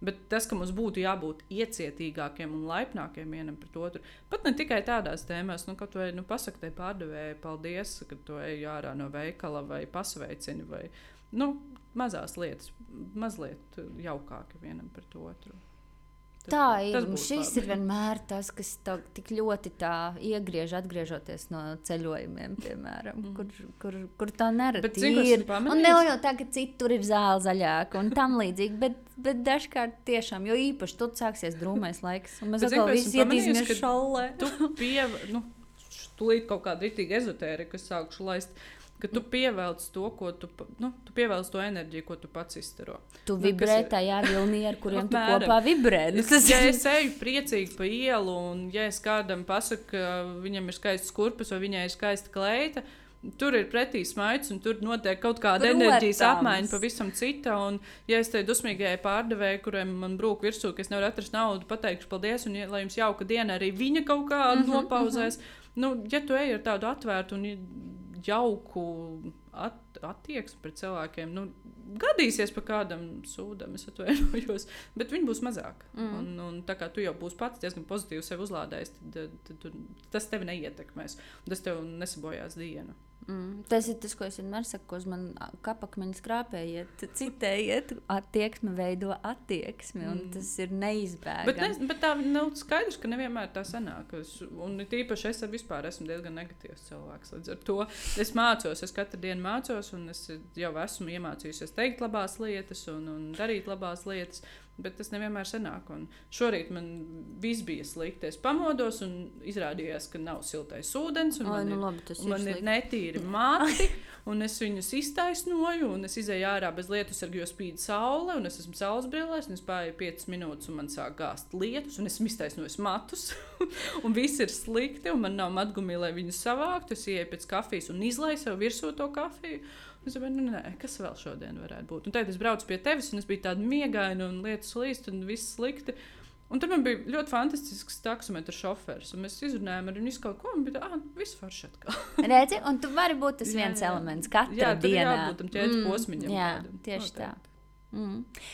Bet tas, ka mums būtu jābūt iecietīgākiem un laipnākiem vienam pret otru, pat ne tikai tādās tēmās, nu, ka tu ej, nu, pasaki tai pārdevējai, paldies, ka tu ej ārā no veikala vai pasveicini, vai nu, mazās lietas, mazliet jaukāki vienam pret otru. Tā ir. Šis labi. ir vienmēr tas, kas tā, tik ļoti iegriež, atgriežoties no ceļojumiem, piemēram, mm. kur, kur, kur tā nereti ir. Un ne jau tā, ka citur ir zāle zaļāka un tam līdzīgi, bet, bet dažkārt tiešām, jo īpaši tur sāksies drūmais laiks. Un mēs atkal visi ietīsimies šallē. Tu piev, nu, tūlīt kaut kāda ritīga ezotērija, kas sākšu laist ka tu pievelc to, ko tu, nu, tu pievelc to enerģiju, ko tu pats izstaro. Tu nu, vibrē kas, tajā vilnī, ar kuriem tu kopā vibrē. Nu, tas... Ja es eju priecīgi pa ielu, un ja es kādam pasaku, ka viņam ir skaists kurpes vai viņai ir skaista kleita, Tur ir pretī smaids, un tur notiek kaut kāda Protams. enerģijas apmaiņa pavisam cita. Un, ja es te dusmīgajai pārdevējai, kuriem man brūk virsū, ka es nevaru atrast naudu, pateikšu paldies, un ja, lai jums jauka diena, arī viņa kaut kādu mm -hmm, nopauzēs. Mm -hmm. Nu, ja tu ej ar tādu atvērtu un jauku at, attieksmi pret cilvēkiem. Nu, gadīsies pa kādam sūdam, es atvainojos, bet viņi būs mazāk. Mm. Un, un tā kā tu jau būsi pats diezgan pozitīvi sev uzlādējis, tad, tad, tad tas tevi neietekmēs. Tas tev nesabojās dienu. Mm, tas ir tas, ko es vienmēr saku, uz manas kapakmeņa skrāpējiet, citējiet, attieksme veido attieksmi, un mm. tas ir neizbēgami. Bet, ne, bet tā nav skaidrs, ka nevienmēr tā sanāk. Es, un tīpaši es vispār esmu diezgan negatīvs cilvēks. Līdz ar to es mācos, es katru dienu mācos, un es jau esmu iemācījusies teikt labās lietas un, un darīt labās lietas. Bet tas nevienmēr sanāk. Un šorīt man viss bija slikti. Es pamodos un izrādījās, ka nav siltais ūdens. Ai, man, nu, ir, labi, un man ir netīri mati. Un es viņus iztaisnoju, un es izēju ārā bez lietus, ar, jo spīd saule. Un es esmu saules brillēs, un es pārēju 5 minūtes, un man sāk gāzt lietus. Un es esmu iztaisnojis matus, un viss ir slikti. Un man nav matgumija, lai viņus savāktu. Es ieeju pēc kafijas un izlaisu sev virsū to kafiju. Es domāju, nu, nē, kas vēl šodien varētu būt. Un tad es braucu pie tevis, un es biju tāda miegaina, un lietas līst, un viss slikti. Un tur man bija ļoti fantastisks taksometrs šoferis. Mēs izrunājām ar viņu kaut ko, un bija tā, ah, viss forši atkal. Redzi, un tu vari būt tas viens jā, jā. elements katrā jā, dienā. Jā, jābūt tam ķēdes mm, posmiņam. Jā, kādam. tieši Noteikti. tā. Mm.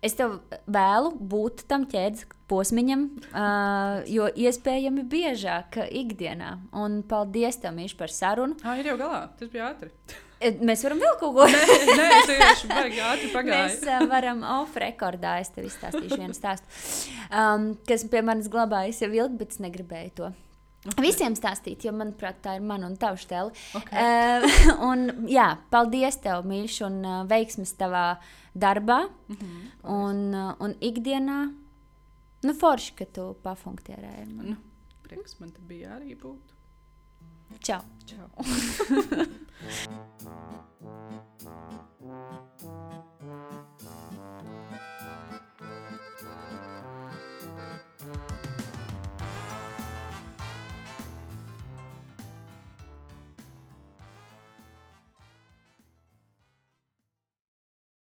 Es tev vēlu būt tam ķēdes posmiņam, uh, jo iespējami biežāk ikdienā. Un paldies tev, Mīš, par sarunu. Ah, ir jau galā, tas bija ātri. Mēs varam vēl kaut ko tādu. Nē, tieši ātri pagāja. Mēs varam off-rekordā, es tev izstāstīšu vienu stāstu, um, kas pie manis glabājas jau ilgi, bet es negribēju to. Okay. Visiem stāstīt, jo, manuprāt, tā ir mana un tava stela. Okay. Uh, un, jā, paldies, tev, mīļš, un uh, veiksmes tavā darbā mm -hmm, un, uh, un ikdienā. Nu, forši, ka tu pafunktierēji. Nu, prieks man te bija arī būt. Ciao. Ciao.